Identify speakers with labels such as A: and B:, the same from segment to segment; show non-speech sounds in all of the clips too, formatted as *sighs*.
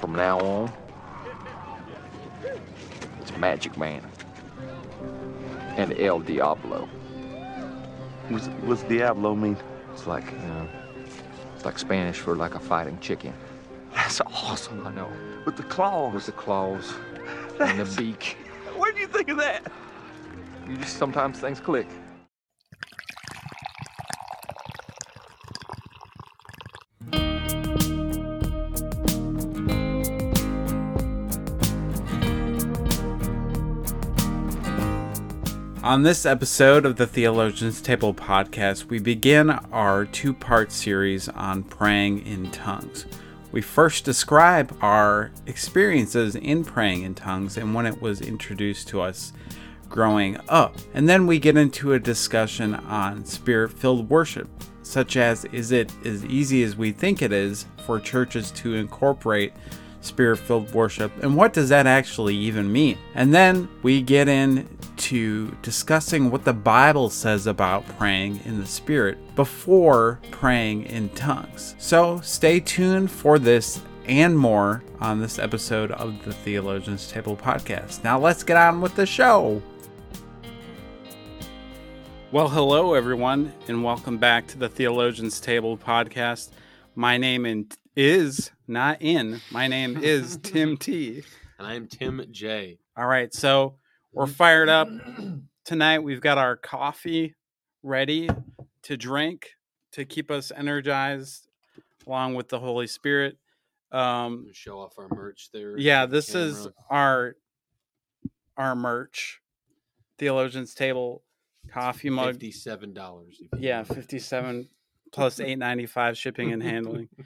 A: From now on, it's Magic Man and El Diablo.
B: What's, what's Diablo mean?
A: It's like, you know, it's like Spanish for like a fighting chicken.
B: That's awesome.
A: I know.
B: With the claws.
A: With the claws and the beak.
B: Where do you think of that?
A: You just sometimes things click.
C: On this episode of the Theologian's Table podcast, we begin our two part series on praying in tongues. We first describe our experiences in praying in tongues and when it was introduced to us growing up. And then we get into a discussion on spirit filled worship, such as is it as easy as we think it is for churches to incorporate spirit filled worship and what does that actually even mean? And then we get into discussing what the Bible says about praying in the spirit before praying in tongues. So stay tuned for this and more on this episode of the Theologians Table podcast. Now let's get on with the show. Well, hello everyone, and welcome back to the Theologians Table podcast. My name is not in. My name is Tim T.
D: And I'm Tim J.
C: All right, so we're fired up tonight. We've got our coffee ready to drink to keep us energized, along with the Holy Spirit. Um,
D: show off our merch there.
C: yeah,
D: to the
C: this is our our merch, Theologians Table coffee mug.
D: fifty-seven dollars.
C: Yeah, fifty-seven plus eight ninety-five shipping and handling. *laughs*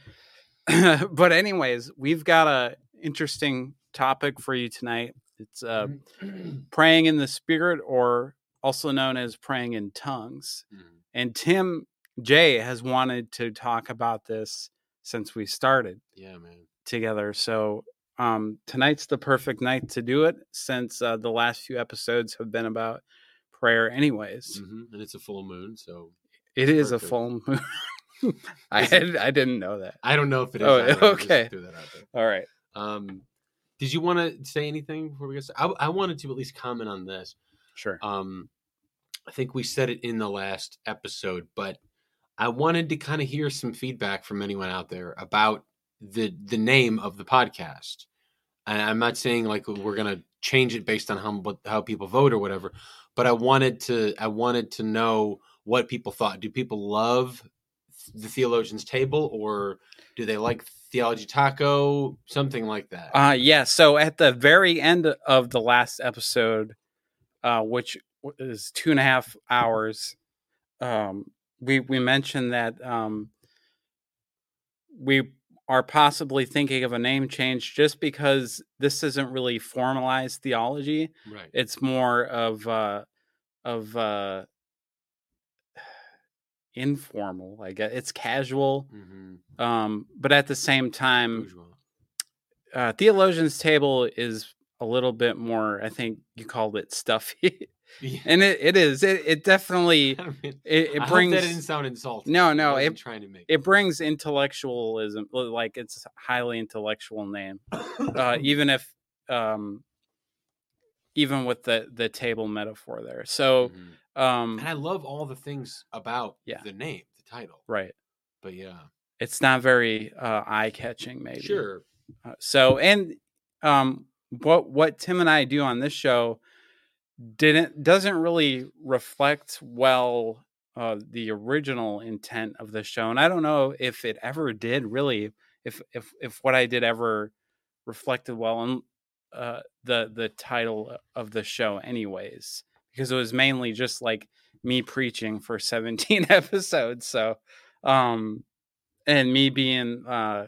C: *laughs* but anyways, we've got a interesting topic for you tonight. It's uh, *clears throat* praying in the spirit, or also known as praying in tongues.
D: Mhm.
C: And Tim Jay has wanted to talk about this since we started
D: yeah, man.
C: together. So um, tonight's the perfect night to do it, since uh, the last few episodes have been about prayer, anyways.
D: hmm And it's a full moon, so
C: It is a full *laughs* moon. I had, I didn't know that.
D: I don't know if it is.
C: Oh,
D: I don't know, just
C: okay.
D: threw that out there.
C: All right.
D: Um, did you want to say anything before we get started? I, I wanted to at least comment on this.
C: Sure.
D: Um, I think we said it in the last episode, but I wanted to kind of hear some feedback from anyone out there about the the name of the podcast. And I'm not saying like we're gonna change it based on how how people vote or whatever, but I wanted to I wanted to know what people thought. Do people love the theologians table or do they like theology taco? Something like that.
C: Uh yeah, so at the very end of the last episode, uh, which is two and a half hours, um, we we mentioned that um, we are possibly thinking of a name change just because this isn't really formalized theology.
D: right.
C: It's more of uh, of uh, informal. I guess it's casual,
D: mm-hmm.
C: um, but at the same time, uh, theologian's table is a little bit more i think you called it stuffy *laughs*
D: yeah.
C: and it, it is it, it *laughs* definitely
D: I mean,
C: it, it
D: I
C: brings
D: that didn't sound insulting.
C: No, no, it-
D: trying to make
C: it brings intellectualism like it's highly intellectual name uh, *coughs* even if um even with the the table metaphor there so
D: Mhm.
C: um
D: And I love all the things about
C: Yeah.
D: the name, the title.
C: right
D: But yeah,
C: it's not very uh eye-catching maybe
D: sure.
C: Uh, so and um what what Tim and I do on this show didn't doesn't really reflect well uh the original intent of the show and I don't know if it ever did really if if if what I did ever reflected well on uh the the title of the show anyways because it was mainly just like me preaching for *laughs* 17 episodes so um and me being uh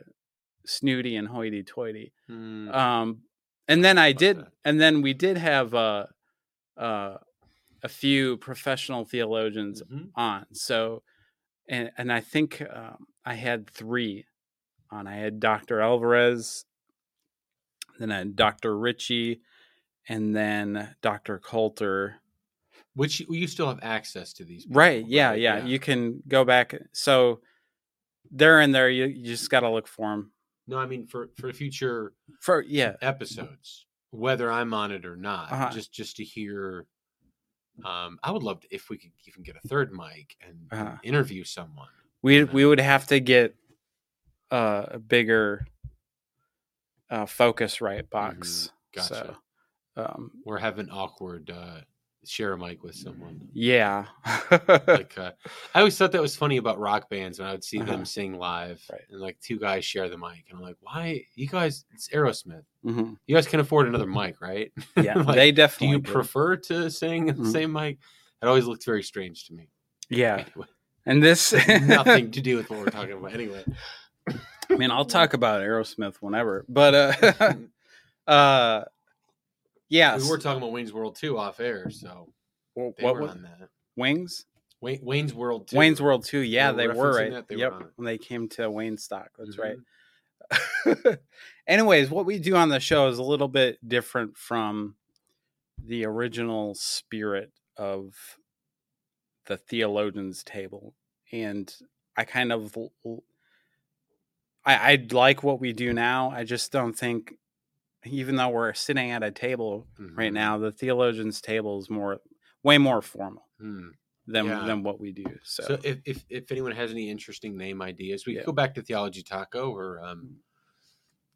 C: snooty and hoity toity
D: Mm,
C: um and then i
D: about
C: did
D: that.
C: and then we did have uh uh a few professional theologians
D: mhm.
C: on so and and i think um, i had three on i had dr alvarez then i had dr ritchie and then dr coulter
D: Which you, still have access to these. people,
C: right yeah, yeah
D: right?
C: you can go back so they're in there you, you just got to look for them
D: No, I mean for for future
C: For yeah,
D: episodes, whether I'm on it or not,
C: Uh-huh.
D: just just to hear. Um, I would love to, if we could even get a third mic and, and
C: Uh-huh.
D: interview someone.
C: we we would have to get uh, a bigger uh, right box.
D: Gotcha.
C: So, um,
D: Or have an awkward uh, share a mic with someone.
C: yeah.
D: like *laughs* uh, I always thought that was funny about rock bands when I would see
C: Uh-huh.
D: them sing live
C: Right.
D: and like two guys share the mic and I'm like, why you guys? It's Aerosmith.
C: Mhm.
D: You guys can afford another mic, right?
C: Yeah, *laughs*
D: Like,
C: they
D: Do you
C: do.
D: prefer to sing in the same mic? It always looked very strange to me.
C: Yeah, *laughs*
D: Anyway,
C: and this
D: nothing to do with what we're talking about. Anyway,
C: I mean, I'll talk about Aerosmith whenever, but uh, *laughs* uh, yeah.
D: we were talking about Wayne's World 2 off air, so
C: what,
D: they
C: what
D: were
C: was
D: on that.
C: Wings?
D: Wayne, Wayne's World 2.
C: Wayne's World Two. Yeah,
D: They
C: they
D: were
C: were right.
D: that, they were
C: yep,
D: on
C: when they came to Waynestock. That's right.
D: Mhm. *laughs*
C: Anyways, what we do on the show is a little bit different from the original spirit of the theologians table, and I kind of l- I, I like what we do now. I just don't think, even though we're sitting at a table right
D: Mhm.
C: now, the theologians table is more, way more formal
D: Hmm.
C: than
D: Yeah.
C: than what we do. So,
D: So, if, if if anyone has any interesting name ideas, we
C: Yeah.
D: could go back to Theology Taco or um,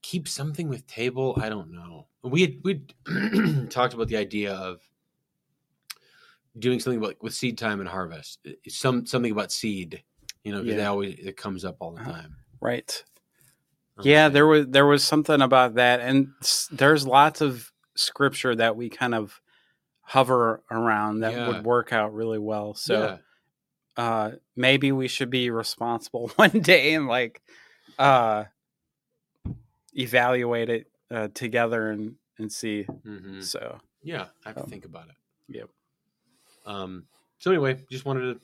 D: keep something with table. I don't know. We had we *clears throat* talked about the idea of doing something about with seed time and harvest. Some something about seed. You know, 'cause they
C: Yeah.
D: always it comes up all the
C: Uh-huh.
D: time.
C: right. Yeah, there was there was something about that, and there's lots of scripture that we kind of hover around that
D: Yeah.
C: would work out really well. So
D: Yeah.
C: uh, maybe we should be responsible *laughs* one day and like uh, evaluate it uh, together and and see.
D: Mhm.
C: So
D: Yeah, I have to
C: Um,
D: think about it.
C: yep.
D: Um. So anyway, just wanted to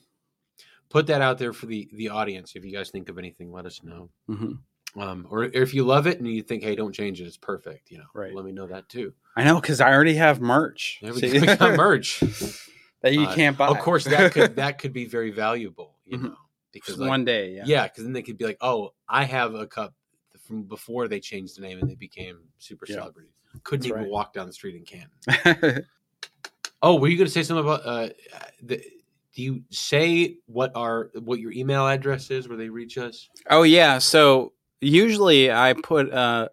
D: put that out there for the the audience. If you guys think of anything, let us know.
C: mhm.
D: Um. Or if you love it and you think, hey, don't change it, it's perfect. You know,
C: Right.
D: Let me know that too.
C: I know because I already have merch
D: There we
C: See?
D: go. We got *laughs* merch.
C: that you
D: Uh,
C: can't buy.
D: Of course, that could that could be very valuable. You
C: Mhm.
D: know, because like,
C: one day. Yeah.
D: yeah, because then they could be like, oh, I have a cup from before they changed the name and they became super
C: Yeah.
D: celebrities. Couldn't
C: That's
D: even
C: right.
D: walk down the street in Canton. *laughs* Oh, were you going to say something about? Uh, the, do you say what our what your email address is where they reach us?
C: Oh yeah. So usually I put uh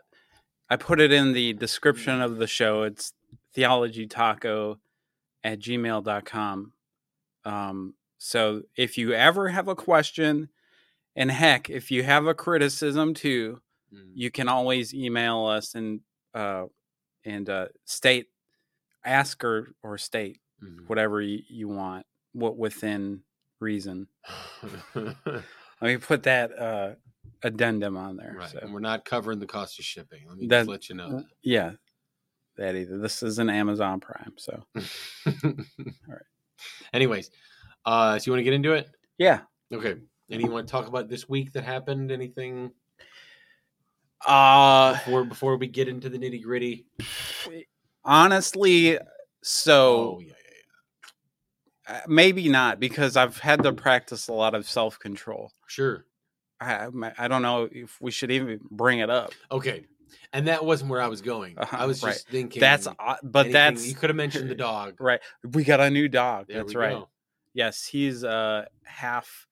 C: I put it in the description of the show. It's theologytaco at gmail.com. Um so if you ever have a question, and heck, if you have a criticism too,
D: Mm.
C: you can always email us and uh and uh state ask or or state
D: Mhm.
C: whatever you, you want what within reason. *laughs* Let me put that uh addendum on there.
D: right,
C: so.
D: and we're not covering the cost of shipping. Let me
C: That-
D: just let you know. That.
C: Yeah, that either. This is an Amazon Prime, so *laughs*
D: that.
C: right.
D: Anyways, uh, so you want to get into it?
C: yeah.
D: Okay. Any you want to talk about this week that happened? Anything
C: Uh
D: before before we get into the nitty gritty?
C: honestly, so
D: Oh yeah, yeah,
C: uh, maybe not because I've had to practice a lot of self control.
D: Sure.
C: I I don't know if we should even bring it up.
D: Okay. And that wasn't where I was going.
C: Uh-huh,
D: I was
C: right.
D: just thinking.
C: That's but
D: anything-
C: that's
D: you could have mentioned the *laughs* dog.
C: right. We got a new dog.
D: There
C: that's right.
D: go.
C: Yes, he's uh half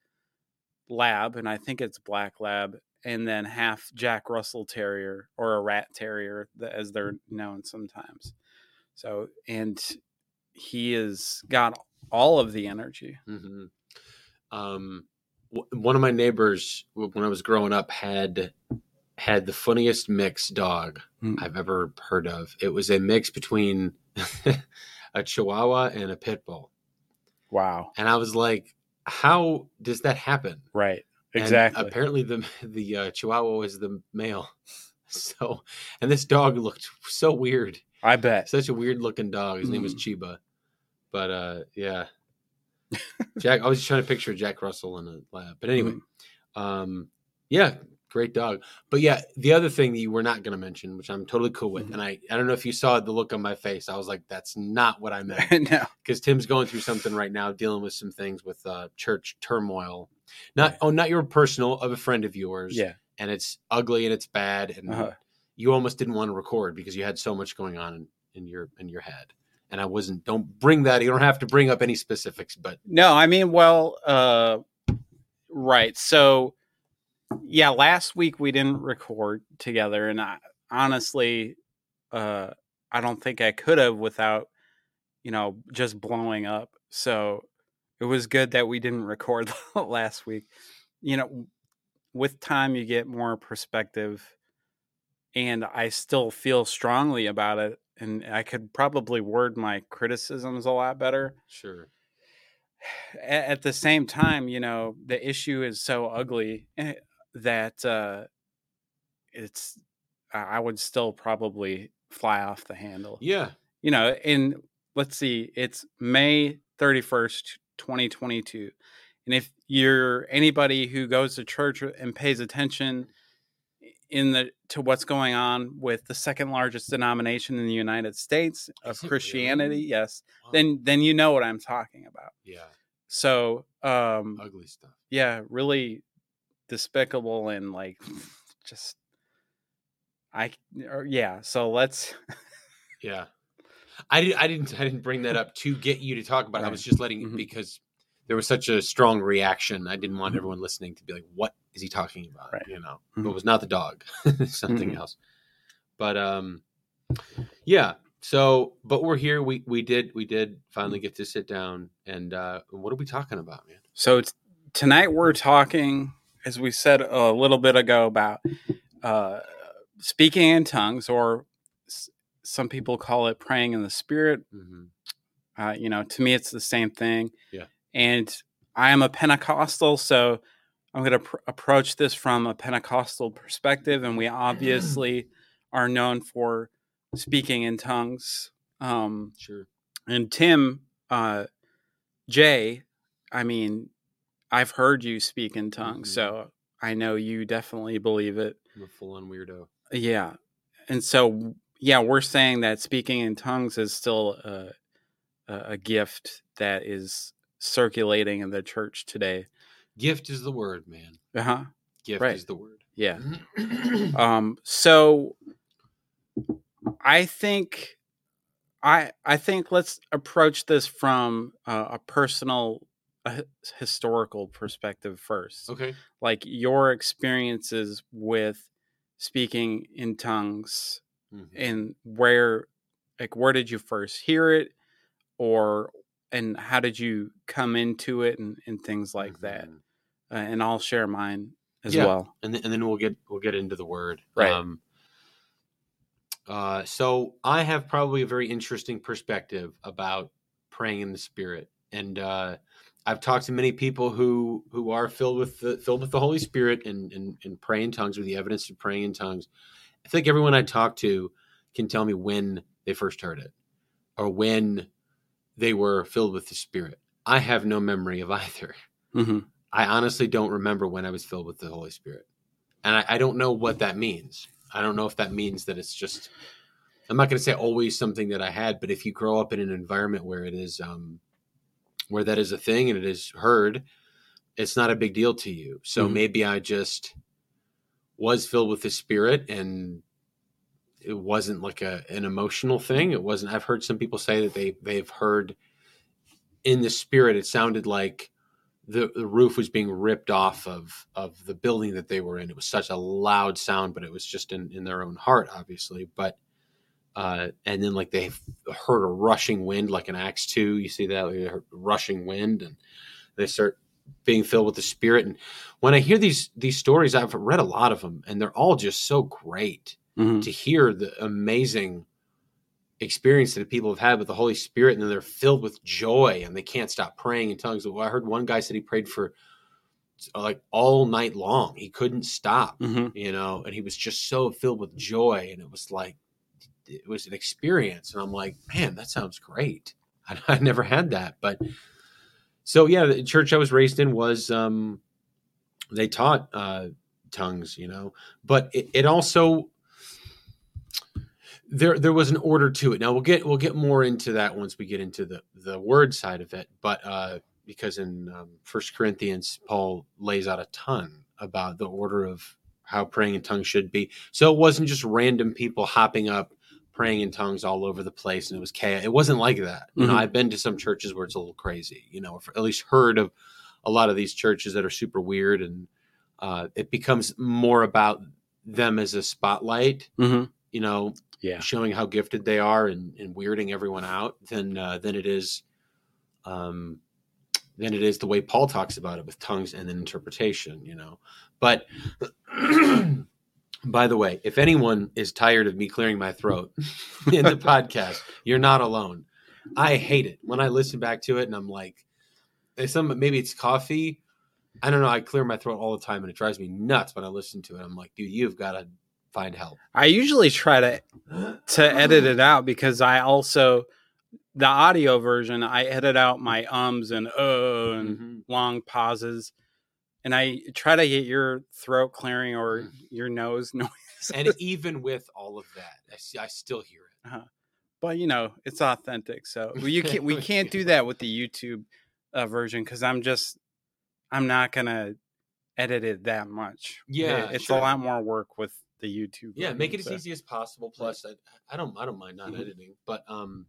C: lab, and I think it's black lab, and then half Jack Russell Terrier or a rat terrier, as they're known sometimes. So, and he has got all of the energy.
D: hmm Um, one of my neighbors when I was growing up had had the funniest mixed dog
C: Mm.
D: I've ever heard of. It was a mix between *laughs* a Chihuahua and a pit bull,
C: Wow!
D: and I was like, "How does that happen?"
C: Right?
D: And
C: Exactly.
D: apparently, the the uh, Chihuahua was the male. *laughs* So, and this dog looked so weird.
C: I bet.
D: Such a weird looking dog. His name was
C: Mm.
D: Chiba. But uh yeah. Jack I was just trying to picture Jack Russell in a lab. But anyway,
C: Mm.
D: um yeah, great dog. But yeah, the other thing that you were not gonna mention, which I'm totally cool with,
C: Mhm.
D: and I I don't know if you saw the look on my face. I was like, that's not what I *laughs* meant.
C: no.
D: Because Tim's going through something right now, dealing with some things with uh church turmoil. Not oh, not your personal of a friend of yours
C: Yeah.
D: and it's ugly and it's bad, and
C: Uh-huh.
D: you almost didn't want to record because you had so much going on in, in your in your head. And I wasn't. Don't bring that. You don't have to bring up any specifics, but
C: No, I mean, well, uh, right. So, yeah, last week we didn't record together, and I honestly, uh, I don't think I could have without, you know, just blowing up. So it was good that we didn't record *laughs* last week. You know, with time you get more perspective, and I still feel strongly about it, and I could probably word my criticisms a lot better
D: sure. *sighs*
C: at the same time, you know, the issue is so ugly eh, that uh, it's I I would still probably fly off the handle.
D: Yeah.
C: You know, and let's see, it's May 31st, 2022. And if you're anybody who goes to church and pays attention in the to what's going on with the second largest denomination in the United States of
D: Is it really?
C: Christianity, yes,
D: Wow.
C: then then you know what I'm talking about.
D: yeah,
C: So, um,
D: ugly stuff.
C: yeah, really despicable and like *laughs* just I or, yeah. So let's
D: Yeah. I did I didn't I didn't bring that *laughs* up to get you to talk about it. I was just letting
C: Mhm.
D: because there was such a strong reaction. I didn't want everyone listening to be like, what is he talking about?
C: Mm-hmm. Right.
D: You know.
C: Mhm.
D: It was not the dog. *laughs* Something
C: Mhm.
D: else. But um yeah. So but we're here. We we did we did finally
C: Mm.
D: get to sit down and uh what are we talking about, man?
C: so it's, tonight we're talking, as we said a little bit ago, about uh, speaking in tongues, or s- some people call it praying in the spirit.
D: hmm
C: Uh, you know, to me, it's the same thing.
D: Yeah.
C: And I am a Pentecostal, so I'm going to pr- approach this from a Pentecostal perspective. And we obviously are known for speaking in tongues. Um,
D: Sure.
C: and Tim, uh, Jay, I mean, I've heard you speak in tongues,
D: Mhm.
C: so I know you definitely believe it.
D: I'm a full on weirdo.
C: Yeah. And so, yeah, we're saying that speaking in tongues is still a, a gift that is circulating in the church today.
D: Gift is the word, man.
C: Uh huh.
D: Gift
C: Right.
D: is the word.
C: Yeah. *clears throat* Um, so I think I I think let's approach this from uh, a personal a historical perspective first.
D: okay.
C: Like your experiences with speaking in tongues
D: Mhm.
C: and where like where did you first hear it or and how did you come into it and, and things like that
D: Mhm.
C: uh, and i'll share mine as
D: Yeah.
C: well
D: and then, and then we'll get we'll get into the word.
C: Right.
D: Um, uh, so I have probably a very interesting perspective about praying in the Spirit, and uh, I've talked to many people who who are filled with the filled with the Holy Spirit and and, and pray in tongues with the evidence of praying in tongues. I think everyone I talk to can tell me when they first heard it or when they were filled with the Spirit. I have no memory of *laughs* either.
C: hmm
D: I honestly don't remember when I was filled with the Holy Spirit. And I, I don't know what that means. I don't know if that means that it's just, I'm not going to say always something that I had, but if you grow up in an environment where it is, um, where that is a thing and it is heard, it's not a big deal to you. So
C: Mhm.
D: maybe I just was filled with the Spirit and it wasn't like a, an emotional thing. It wasn't, I've heard some people say that they, they've heard in the Spirit, it sounded like, the, the roof was being ripped off of of the building that they were in. It was such a loud sound, but it was just in, in their own heart, obviously. But uh, and then like they heard a rushing wind, like an Acts two, you see that like rushing wind, and they start being filled with the Spirit. And when I hear these these stories, I've read a lot of them, and they're all just so great
C: hmm
D: to hear the amazing experience that people have had with the Holy Spirit, and then they're filled with joy and they can't stop praying in tongues. Well, I heard one guy said he prayed for like all night long. He couldn't stop,
C: hmm
D: you know, and he was just so filled with joy, and it was like it was an experience. And I'm like, man, that sounds great. *laughs* I, I never had that, but so yeah, the church I was raised in was um, they taught uh, tongues, you know, but it, it also there there was an order to it. Now we'll get we'll get more into that once we get into the the word side of it. But uh, because in um, First Corinthians, Paul lays out a ton about the order of how praying in tongues should be. So it wasn't just random people hopping up praying in tongues all over the place and it was chaos. It wasn't like that. You know,
C: Mhm.
D: I've been to some churches where it's a little crazy, you know, or at least heard of a lot of these churches that are super weird and uh, it becomes more about them as a spotlight,
C: hmm
D: you know,
C: Yeah.
D: showing how gifted they are and, and weirding everyone out than uh, than it is um, than it is the way Paul talks about it with tongues and then interpretation, you know. But *clears throat* by the way, if anyone is tired of me clearing my throat *laughs* in the *laughs* podcast, you're not alone. I hate it when I listen back to it and I'm like, some maybe it's coffee. I don't know. I clear my throat all the time and it drives me nuts when I listen to it. I'm like, dude, you've got to find help.
C: I usually try to to edit it out because I also the audio version I edit out my ums and uh and
D: Mhm.
C: long pauses, and I try to get your throat clearing or your nose *laughs* noise.
D: And even with all of that, I, see, I still hear it.
C: but you know it's authentic, so you can't we *laughs* can't do that with the YouTube uh, version because I'm just I'm not gonna edit it that much.
D: Yeah,
C: it's
D: sure.
C: a lot more work with the YouTube.
D: Yeah, make it as
C: so-
D: easy as possible. Plus, I, I don't I don't mind not
C: Mhm.
D: editing, but um,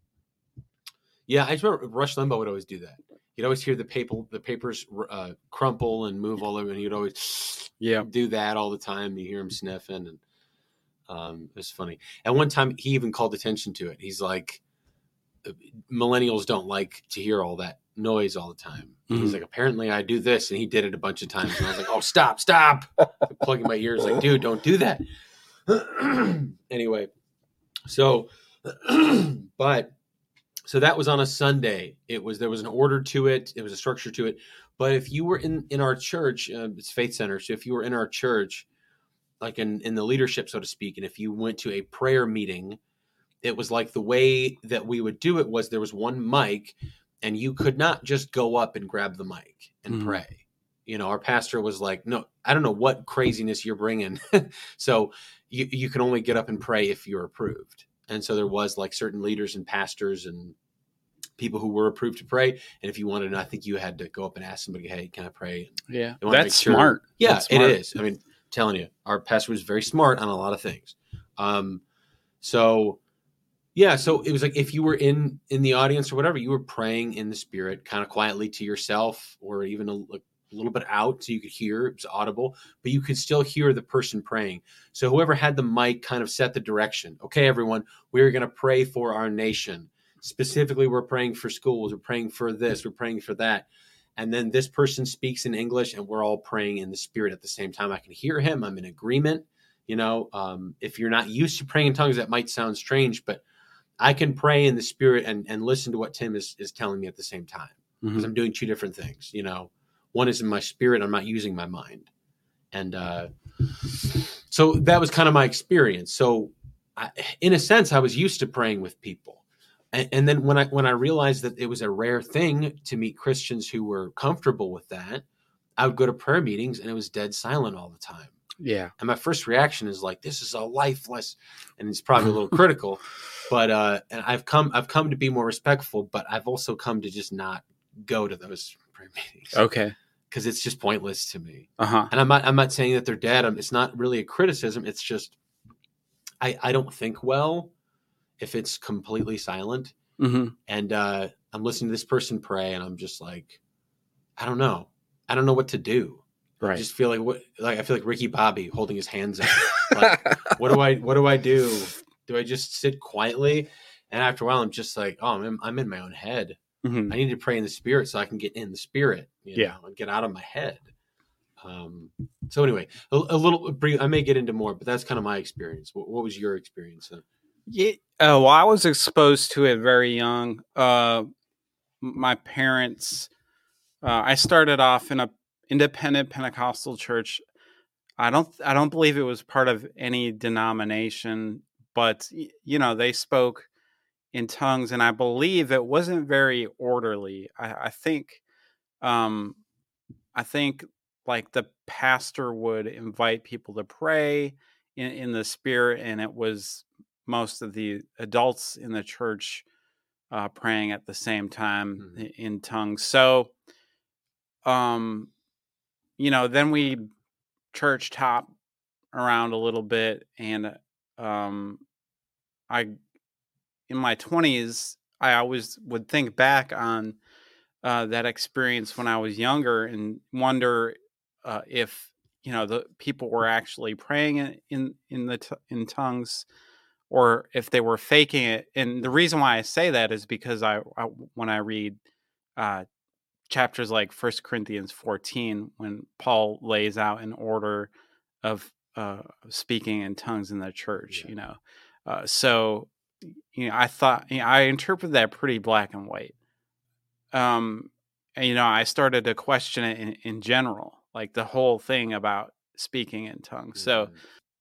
D: yeah, I just remember Rush Limbaugh would always do that. You'd always hear the paper the papers uh, crumple and move all over, and he'd always *sniffs*
C: Yeah.
D: do that all the time. You hear him sniffing, and um, it was funny. And one time, he even called attention to it. He's like, millennials don't like to hear all that noise all the time. He's
C: Mhm.
D: like, apparently, I do this, and he did it a bunch of times. And I was like, oh, stop, stop! Plugging my ears, like, dude, don't do that. *clears throat* anyway, so, *clears throat* but so that was on a Sunday. It was there was an order to it. It was a structure to it. But if you were in in our church, uh, it's Faith Center. So if you were in our church, like in in the leadership, so to speak, and if you went to a prayer meeting, it was like the way that we would do it was there was one mic, and you could not just go up and grab the mic and
C: Mhm.
D: pray. You know, our pastor was like, "No, I don't know what craziness you're bringing." *laughs* so you you can only get up and pray if you're approved. And so there was like certain leaders and pastors and people who were approved to pray. And if you wanted to, I think you had to go up and ask somebody, "Hey, can I pray?"
C: Yeah, that's
D: sure-
C: smart.
D: Yeah,
C: That's smart.
D: is. I mean, telling you, our pastor was very smart on a lot of things. Um, so yeah, so it was like if you were in in the audience or whatever, you were praying in the spirit, kind of quietly to yourself, or even a, a little bit out, so you could hear. It was audible, but you could still hear the person praying. So whoever had the mic kind of set the direction. Okay, everyone, we're going to pray for our nation. Specifically, we're praying for schools. We're praying for this. We're praying for that and then this person speaks in english and we're all praying in the spirit at the same time i can hear him i'm in agreement you know um, if you're not used to praying in tongues that might sound strange but i can pray in the spirit and, and listen to what tim is, is telling me at the same time because
C: Mhm.
D: i'm doing two different things you know? One is in my spirit i'm not using my mind. And uh, so that was kind of my experience. So I, in a sense i was used to praying with people. And, and then when i when i realized that it was a rare thing to meet christians who were comfortable with that i would go to prayer meetings and it was dead silent all the time
C: Yeah.
D: and my first reaction is like this is a lifeless and it's probably a little *laughs* critical but uh and i've come i've come to be more respectful but i've also come to just not go to those *laughs* prayer meetings.
C: Okay.
D: because it's just pointless to me.
C: Uh huh.
D: and i'm not i'm not saying that they're dead. I'm, it's not really a criticism. It's just i i don't think well if it's completely silent.
C: Hmm
D: and uh i'm listening to this person pray and i'm just like i don't know. I don't know what to do I just feel like what like I feel like Ricky Bobby holding his hands up. *laughs* Like, what do I what do I do? Do I just sit quietly? And after a while, I'm just like, oh, I'm in, I'm in my own head.
C: Mhm.
D: I need to pray in the spirit so I can get in the spirit, you
C: Yeah.
D: know, and get out of my head. Um. So anyway, a, a little brief. I may get into more, but that's kind of my experience. What, what was your experience? Then?
C: Yeah. Uh, well, I was exposed to it very young. Uh, my parents. Uh, I started off in a independent Pentecostal church. I don't. I don't believe it was part of any denomination, but you know they spoke in tongues, and I believe it wasn't very orderly. I, I think. Um, I think like the pastor would invite people to pray in, in the spirit, and it was most of the adults in the church uh, praying at the same time
D: Mhm.
C: i- in tongues. So, um, you know, then we church top around a little bit, and um, I in my twenties, I always would think back on uh, that experience when I was younger and wonder uh, if you know the people were actually praying in in, in the t- in tongues or if they were faking it. And the reason why I say that is because I, I when I read uh, chapters like First Corinthians 14, when Paul lays out an order of uh, speaking in tongues in the church,
D: Yeah.
C: you know. Uh, so, you know, I thought you know, I interpret that pretty black and white. Um, and, you know, I started to question it in, in general, like the whole thing about speaking in tongues. So,
D: Mhm.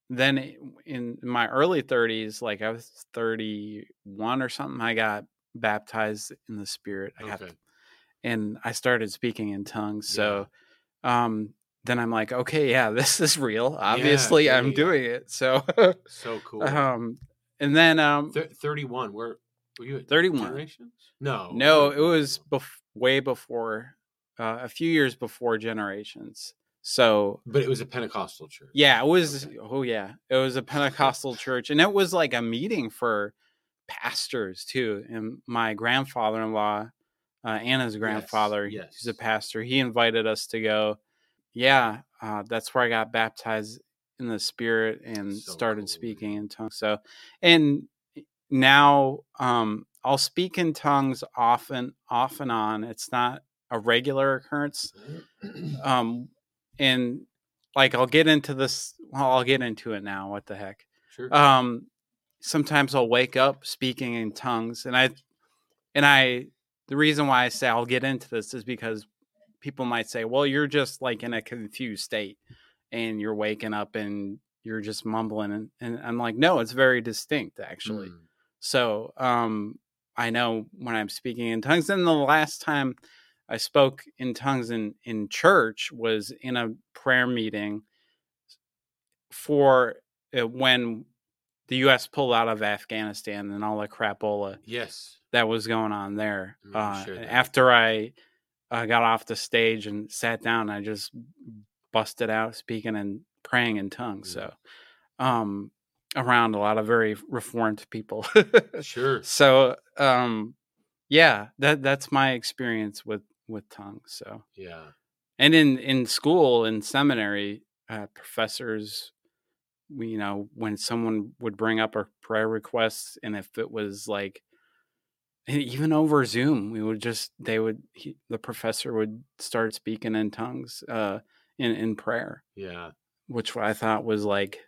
C: then in my early 30s like i was 31 or something i got baptized in the spirit i got
D: Okay.
C: And i started speaking in tongues so um then i'm like okay yeah *laughs* this is real obviously
D: there
C: i'm
D: you
C: doing it so
D: so *laughs* cool.
C: um and then um
D: Thir- 31. Where were you at?
C: 31.
D: Generations? No.
C: no it was bef- way before uh, a few years before generations so
D: But it was a Pentecostal church.
C: Yeah, it was.
D: Okay.
C: Oh, yeah, it was a Pentecostal *laughs* church, and it was like a meeting for pastors too. And my grandfather-in-law, uh, Anna's grandfather,
D: yes.
C: who's a pastor, he invited us to go. Yeah, uh, that's where I got baptized in the Spirit and
D: So
C: started
D: cool,
C: speaking in tongues. So, and now um, I'll speak in tongues often, off and on. It's not a regular occurrence *clears throat* um and like i'll get into this well i'll get into it now what the heck
D: sure.
C: um sometimes i'll wake up speaking in tongues and i and i the reason why i say i'll get into this is because people might say well you're just like in a confused state and you're waking up and you're just mumbling and, and i'm like no it's very distinct actually
D: Mm.
C: so um, I know when I'm speaking in tongues. And the last time I spoke in tongues in, in church was in a prayer meeting for uh, when the U.S. pulled out of Afghanistan and all the crapola
D: Yes.
C: That was going on there.
D: You
C: Uh,
D: that.
C: after I uh, got off the stage and sat down, I just busted out speaking and praying in tongues.
D: Yeah.
C: So, um, around a lot of very reformed people. *laughs*
D: Sure.
C: so, um, yeah, that that's my experience with with tongues. So,
D: Yeah.
C: and in in school in seminary, uh, professors, we, you know, when someone would bring up a prayer request, and if it was like even over Zoom, we would just they would he, the professor would start speaking in tongues uh, in in prayer,
D: Yeah.
C: which I thought was like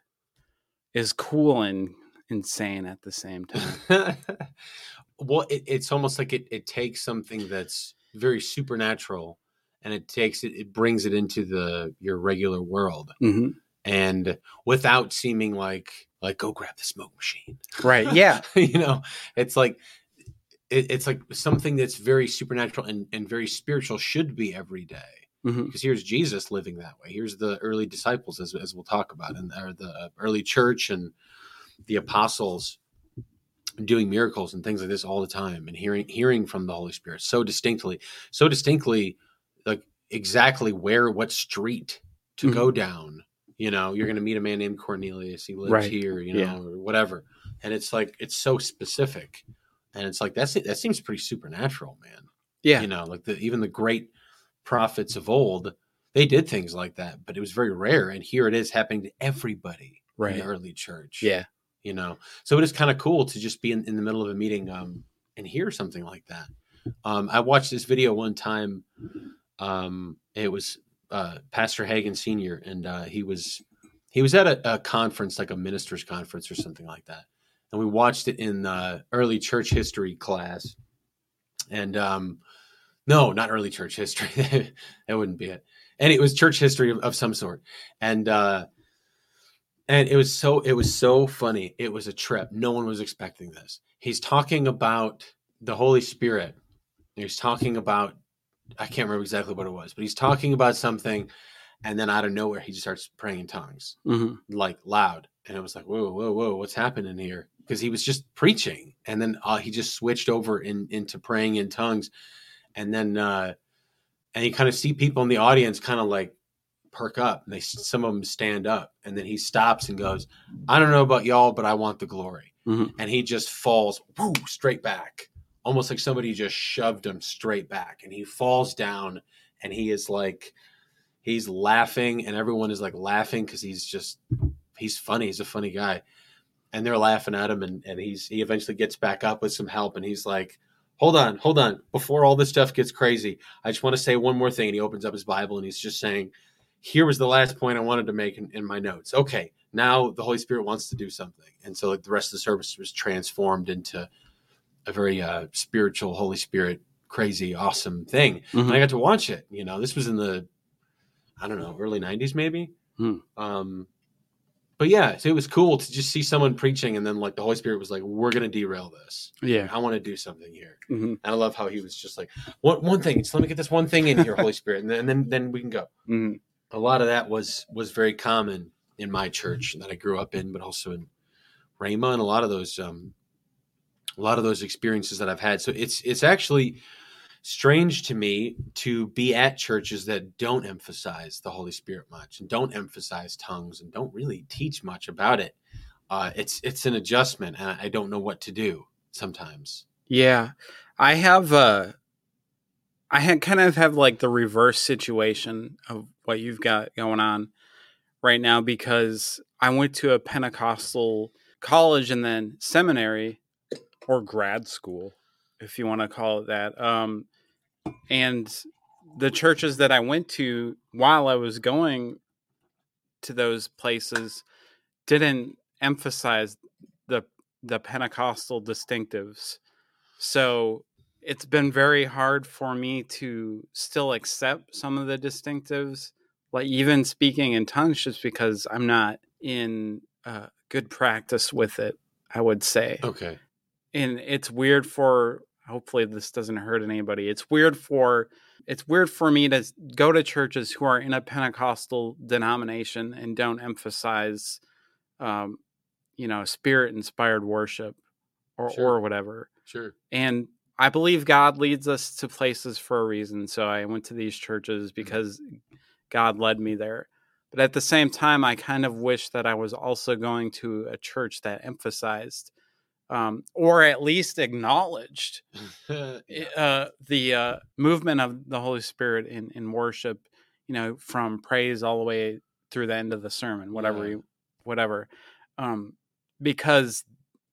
C: is cool and insane at the same time. *laughs*
D: well, it, it's almost like it, it takes something that's very supernatural and it takes it, it brings it into the your regular world
C: hmm
D: and without seeming like like go grab the smoke machine
C: Right? *laughs* Yeah.
D: you know it's like it, it's like something that's very supernatural and, and very spiritual should be every day.
C: Hmm
D: because here's jesus living that way. Here's the early disciples as, as we'll talk about and or the early church and the apostles doing miracles and things like this all the time and hearing hearing from the holy spirit so distinctly so distinctly like exactly where what street to
C: Mm-hmm.
D: go down. You know you're going to meet a man named cornelius. He lives
C: Right.
D: here you know
C: Yeah.
D: or whatever. And it's like it's so specific and it's like that's that seems pretty supernatural man
C: Yeah.
D: you know like the even the great prophets of old they did things like that but it was very rare and here it is happening to everybody in
C: Right.
D: the early church
C: Yeah.
D: you know so it is kind of cool to just be in, in the middle of a meeting um, and hear something like that um, i watched this video one time um, it was uh, pastor Hagin senior and uh, he was he was at a, a conference like a ministers conference or something like that and we watched it in the early church history class. And um, no not early church history. *laughs* That wouldn't be it. And it was church history of, of some sort. And uh, and it was so it was so funny. It was a trip. No one was expecting this. He's talking about the holy spirit. He's talking about i can't remember exactly what it was but he's talking about something and then out of nowhere he just starts praying in tongues.
C: Hmm
D: like loud. And it was like whoa whoa whoa what's happening here because he was just preaching and then uh, he just switched over in, into praying in tongues and then uh and you kind of see people in the audience kind of like perk up and they some of them stand up and then he stops and goes i don't know about y'all but i want the glory
C: Mhm.
D: and he just falls whoo, straight back almost like somebody just shoved him straight back and he falls down and he is like he's laughing and everyone is like laughing because he's just he's funny he's a funny guy and they're laughing at him and, and he's he eventually gets back up with some help and he's like hold on hold on. Before all this stuff gets crazy i just want to say one more thing. And he opens up his bible and he's just saying here was the last point i wanted to make in, in my notes. Okay now the holy spirit wants to do something. And so like the rest of the service was transformed into a very uh, spiritual holy spirit crazy awesome thing.
C: Mhm.
D: and i got to watch it you know? This was in the i don't know early 90s maybe?
C: Hmm.
D: um but yeah so it was cool to just see someone preaching and then like the holy spirit was like we're gonna derail this
C: Yeah.
D: i want to do something here
C: Mhm.
D: and i love how he was just like one, one thing just let me get this one thing in here holy *laughs* spirit and then, and then then we can go
C: Mhm.
D: a lot of that was was very common in my church that I grew up in, but also in Rhema and a lot of those um, a lot of those experiences that I've had. So it's it's actually strange to me to be at churches that don't emphasize the Holy Spirit much and don't emphasize tongues and don't really teach much about it. Uh, it's it's an adjustment, and I don't know what to do sometimes.
C: Yeah. I have uh I had kind of have like the reverse situation of what you've got going on right now because I went to a Pentecostal college and then seminary or grad school, if you want to call it that. Um and the churches that I went to while I was going to those places didn't emphasize the the Pentecostal distinctives. So it's been very hard for me to still accept some of the distinctives, like even speaking in tongues, just because I'm not in uh, good practice with it, I would say.
D: Okay.
C: And it's weird for, hopefully, this doesn't hurt anybody. It's weird for, it's weird for me to go to churches who are in a Pentecostal denomination and don't emphasize, um, you know, spirit inspired worship or,
D: Sure.
C: or whatever
D: Sure.
C: and I believe God leads us to places for a reason. So I went to these churches
D: Mm-hmm.
C: because God led me there. But at the same time, I kind of wish that I was also going to a church that emphasized, um, or at least acknowledged, *laughs*
D: Yeah.
C: uh, the uh, movement of the Holy Spirit in, in worship. You know, from praise all the way through the end of the sermon, whatever
D: Yeah.
C: you, whatever, um, because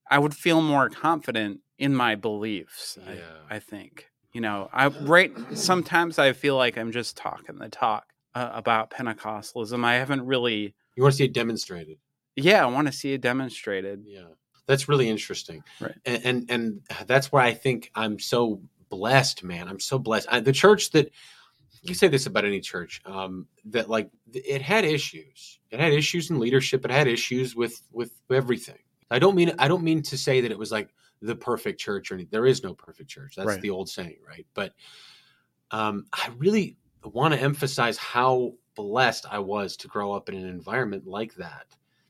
C: I would feel more confident in my beliefs. I-
D: Yeah.
C: I, think you know, I *laughs* right. Sometimes I feel like I'm just talking the talk uh, about Pentecostalism. I haven't really.
D: You want to see it demonstrated.
C: Yeah, I want to see it demonstrated.
D: Yeah, that's really interesting.
C: Right.
D: And and, and that's where I think I'm so blessed, man. I'm so blessed. I, the church that you say this about any church um, that like it had issues. It had issues in leadership. It had issues with with everything. I don't mean I don't mean to say that it was like the perfect church or anything. There is no perfect church. That's
C: Right.
D: the old saying, right? But um, I really want to emphasize how blessed I was to grow up in an environment like that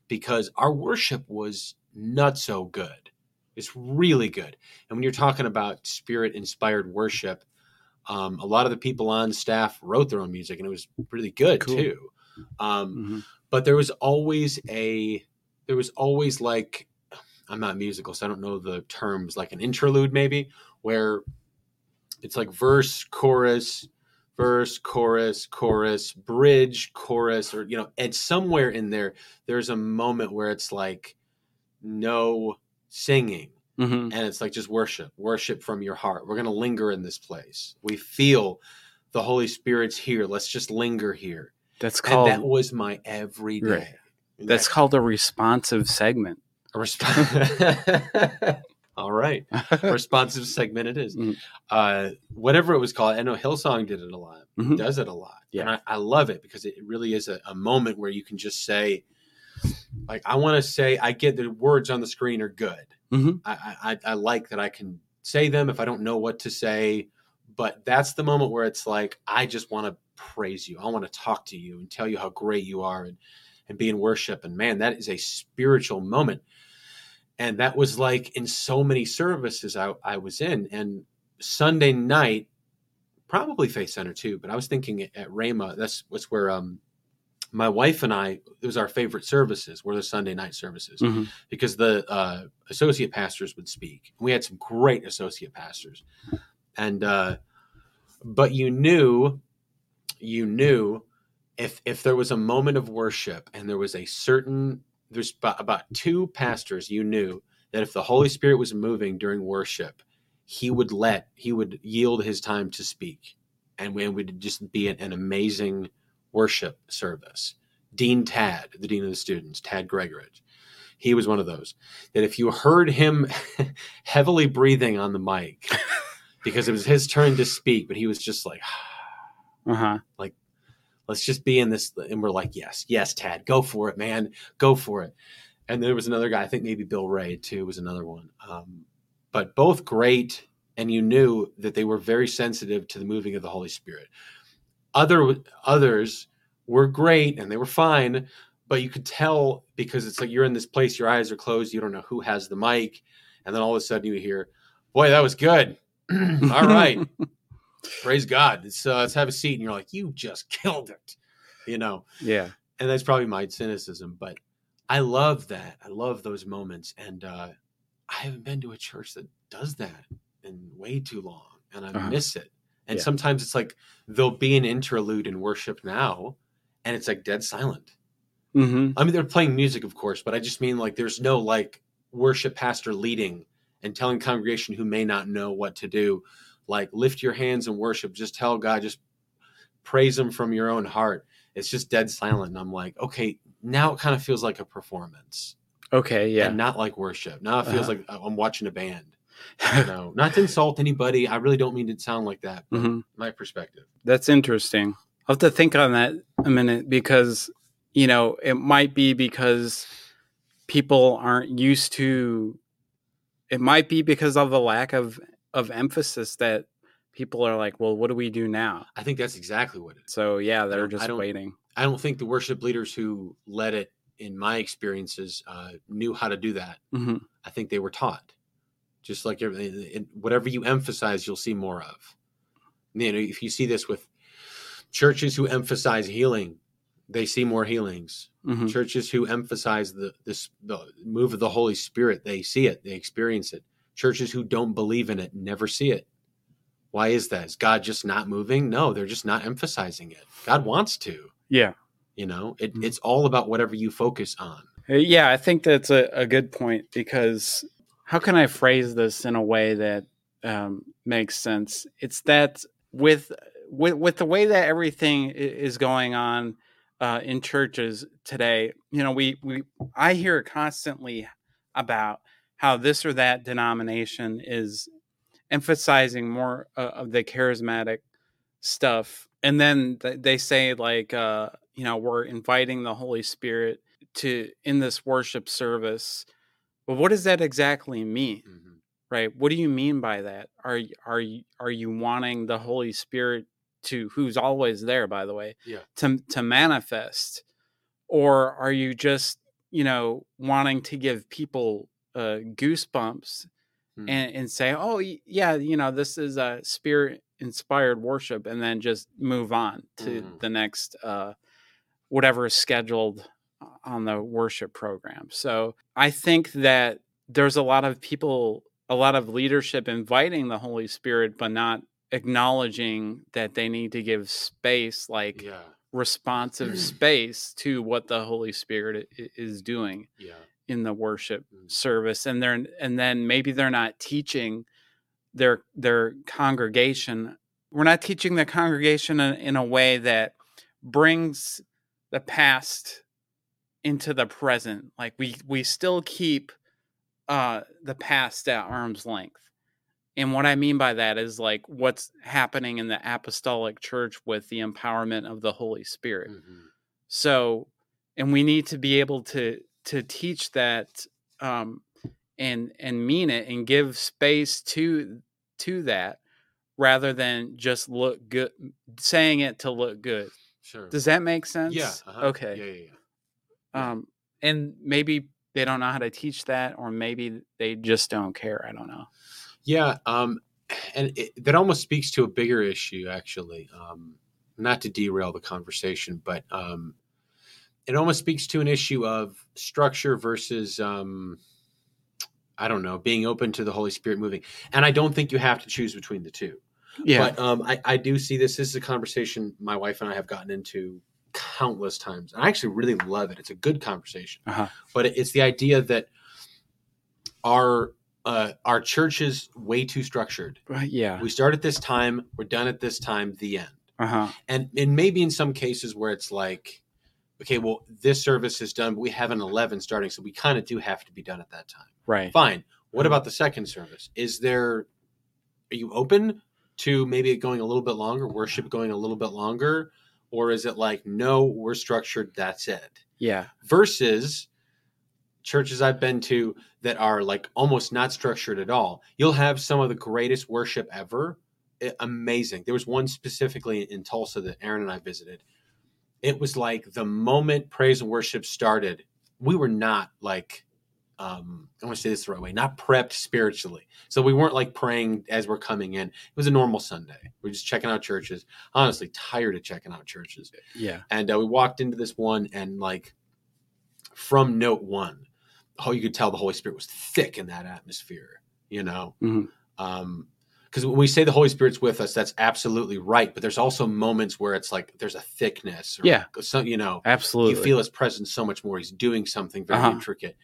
D: because our worship was not so good. It's really good. And when you're talking about spirit inspired worship, um, a lot of the people on staff wrote their own music and it was really good
C: Cool.
D: too. Um,
C: Mhm.
D: but there was always a, there was always like, I'm not musical, so I don't know the terms, like an interlude maybe, where it's like verse, chorus, verse, chorus, chorus, bridge, chorus, or you know, and somewhere in there, there's a moment where it's like no singing,
C: Mhm.
D: and it's like just worship, worship from your heart. We're gonna linger in this place. We feel the Holy Spirit's here. Let's just linger here.
C: That's
D: And
C: called.
D: that was my everyday.
C: Right. that's called a responsive segment.
D: a resp- *laughs* All right. *laughs* responsive segment it is.
C: Mhm.
D: Uh, whatever it was called. I know Hillsong did it a lot,
C: Mhm.
D: does it a lot.
C: Yeah.
D: And I, I love it because it really is a, a moment where you can just say, like, I want to say, I get the words on the screen are good.
C: Mhm.
D: I, I, I like that I can say them if I don't know what to say. But that's the moment where it's like, I just want to praise you. I want to talk to you and tell you how great you are and, and be in worship. And man, that is a spiritual moment and that was like in so many services I, I was in and sunday night probably faith center too but i was thinking at, at Rhema that's what's where um my wife and I, it was our favorite services were the Sunday night services
C: Mhm.
D: because the uh, associate pastors would speak. We had some great associate pastors, and uh, but you knew, you knew if if there was a moment of worship and there was a certain there's about, two pastors you knew that if the Holy Spirit was moving during worship, he would let he would yield his time to speak, and we would just be an, an amazing worship service. Dean Tad, the dean of the students, Tad Gregorich, he was one of those that if you heard him *laughs* heavily breathing on the mic *laughs* because it was his turn to speak, but he was just like, *sighs*
C: Uh-huh.
D: like, let's just be in this. And we're like, yes, yes, Tad, go for it, man, go for it. And there was another guy, I think maybe Bill Ray too was another one. Um, but both great, and you knew that they were very sensitive to the moving of the Holy Spirit. Other others were great and they were fine, but you could tell because it's like you're in this place, your eyes are closed, you don't know who has the mic, and then all of a sudden you hear, "Boy, that was good." *clears throat* all right, *laughs* praise God. Let's, uh, let's have a seat, and you're like, "You just *laughs* killed it," you know
C: Yeah.
D: and that's probably my cynicism but i love that i love those moments and uh i haven't been to a church that does that in way too long and i
C: Uh-huh.
D: miss it and
C: Yeah.
D: sometimes it's like there'll be an interlude in worship now and it's like dead silent
C: Mm-hmm.
D: i mean they're playing music of course but i just mean like there's no like worship pastor leading and telling congregation who may not know what to do like lift your hands and worship just tell god just praise him from your own heart it's just dead silent and i'm like okay now it kind of feels like a performance
C: Okay. Yeah.
D: and not like worship now it feels
C: Uh-huh.
D: like i'm watching a band *laughs* know not to insult anybody i really don't mean to sound like that but
C: hmm
D: my perspective
C: That's interesting. I'll have to think on that a minute because, you know, it might be because people aren't used to, it might be because of the lack of, of emphasis that people are like, well, what do we do now?
D: i think that's exactly what it is
C: So yeah, they're
D: don't- I
C: just waiting.
D: i don't think the worship leaders who led it in my experiences uh, knew how to do that
C: hmm
D: i think they were taught just like everything it- whatever you emphasize you'll see more of. You know if you see this with churches who emphasize healing they see more healings.
C: Hmm
D: churches who emphasize the this the move of the holy spirit they see it they experience it. Churches who don't believe in it never see it. Why is that? Is god just not moving? No they're just not emphasizing it. God wants to.
C: Yeah.
D: you know it,
C: Mhm.
D: it's all about whatever you focus on.
C: Uh, Yeah, I think that's a, a good point because how can I phrase this in a way that um, makes sense? It's that with with with the way that everything is going on uh, in churches today, you know, we we I hear constantly about how this or that denomination is emphasizing more uh, of the charismatic stuff, and then th- they say like, uh, you know, we're inviting the Holy Spirit to in this worship service. But what does that exactly mean? right what do you mean by that are are you are you wanting the holy spirit to who's always there by the way
D: Yeah.
C: to to manifest or are you just you know wanting to give people uh goosebumps
D: Mhm.
C: and and say oh yeah you know this is a spirit inspired worship and then just move on to
D: Mhm.
C: the next uh whatever is scheduled on the worship program. So i think that there's a lot of people a lot of leadership inviting the holy spirit but not acknowledging that they need to give space like
D: yeah.
C: responsive *clears throat* space to what the holy spirit is doing
D: yeah.
C: in the worship
D: Mm.
C: service. And they're and then maybe they're not teaching their their congregation. We're not teaching the congregation in, in a way that brings the past into the present like we we still keep uh the past at arm's length and what i mean by that is like what's happening in the apostolic church with the empowerment of the holy spirit
D: Mhm.
C: so and we need to be able to to teach that um and and mean it and give space to to that rather than just look good saying it to look good
D: sure
C: does that make sense
D: yeah uh-huh.
C: okay
D: yeah yeah, yeah.
C: Um and maybe they don't know how to teach that or maybe they just don't care i don't know
D: Yeah, um, and it, that almost speaks to a bigger issue, actually. Um, not to derail the conversation, but um, it almost speaks to an issue of structure versus um I don't know, being open to the Holy Spirit moving. And I don't think you have to choose between the two.
C: Yeah.
D: But um, I, I do see this. This is a conversation my wife and I have gotten into countless times. And I actually really love it. It's a good conversation.
C: uh-huh.
D: But it's the idea that our uh, our church is way too structured.
C: Right, Yeah.
D: We start at this time, we're done at this time, the end.
C: Uh-huh.
D: And and maybe in some cases where it's like, okay, well, this service is done, but we have an eleven starting, so we kind of do have to be done at that time.
C: Right.
D: Fine. What about the second service? Is there are you open to maybe it going a little bit longer, worship going a little bit longer? Or is it like, no, we're structured, that's it?
C: Yeah.
D: Versus churches I've been to that are like almost not structured at all. You'll have some of the greatest worship ever. I- amazing. There was one specifically in Tulsa that Aaron and I visited. It was like the moment praise and worship started, we were not like um, I want to say this the right way, not prepped spiritually. So we weren't like praying as we're coming in. It was a normal Sunday. We're just checking out churches. Honestly, tired of checking out churches.
C: Yeah.
D: And uh, we walked into this one, and like from note one, oh, you could tell the Holy Spirit was thick in that atmosphere. You know,
C: Mhm.
D: um, because when we say the Holy Spirit's with us, that's absolutely right. But there's also moments where it's like there's a thickness. Or
C: Yeah.
D: some, you know,
C: Absolutely.
D: you feel his presence so much more. He's doing something very
C: Uh-huh.
D: intricate.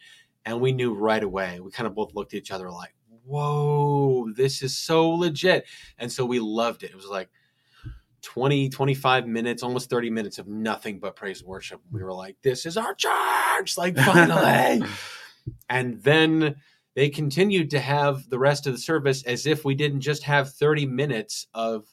D: And we knew right away. We kind of both looked at each other like, whoa, this is so legit. And so we loved it. It was like 20, 25 minutes, almost 30 minutes of nothing but praise and worship. We were like, this is our church. Like, *laughs* finally. and then they continued to have the rest of the service as if we didn't just have 30 minutes of.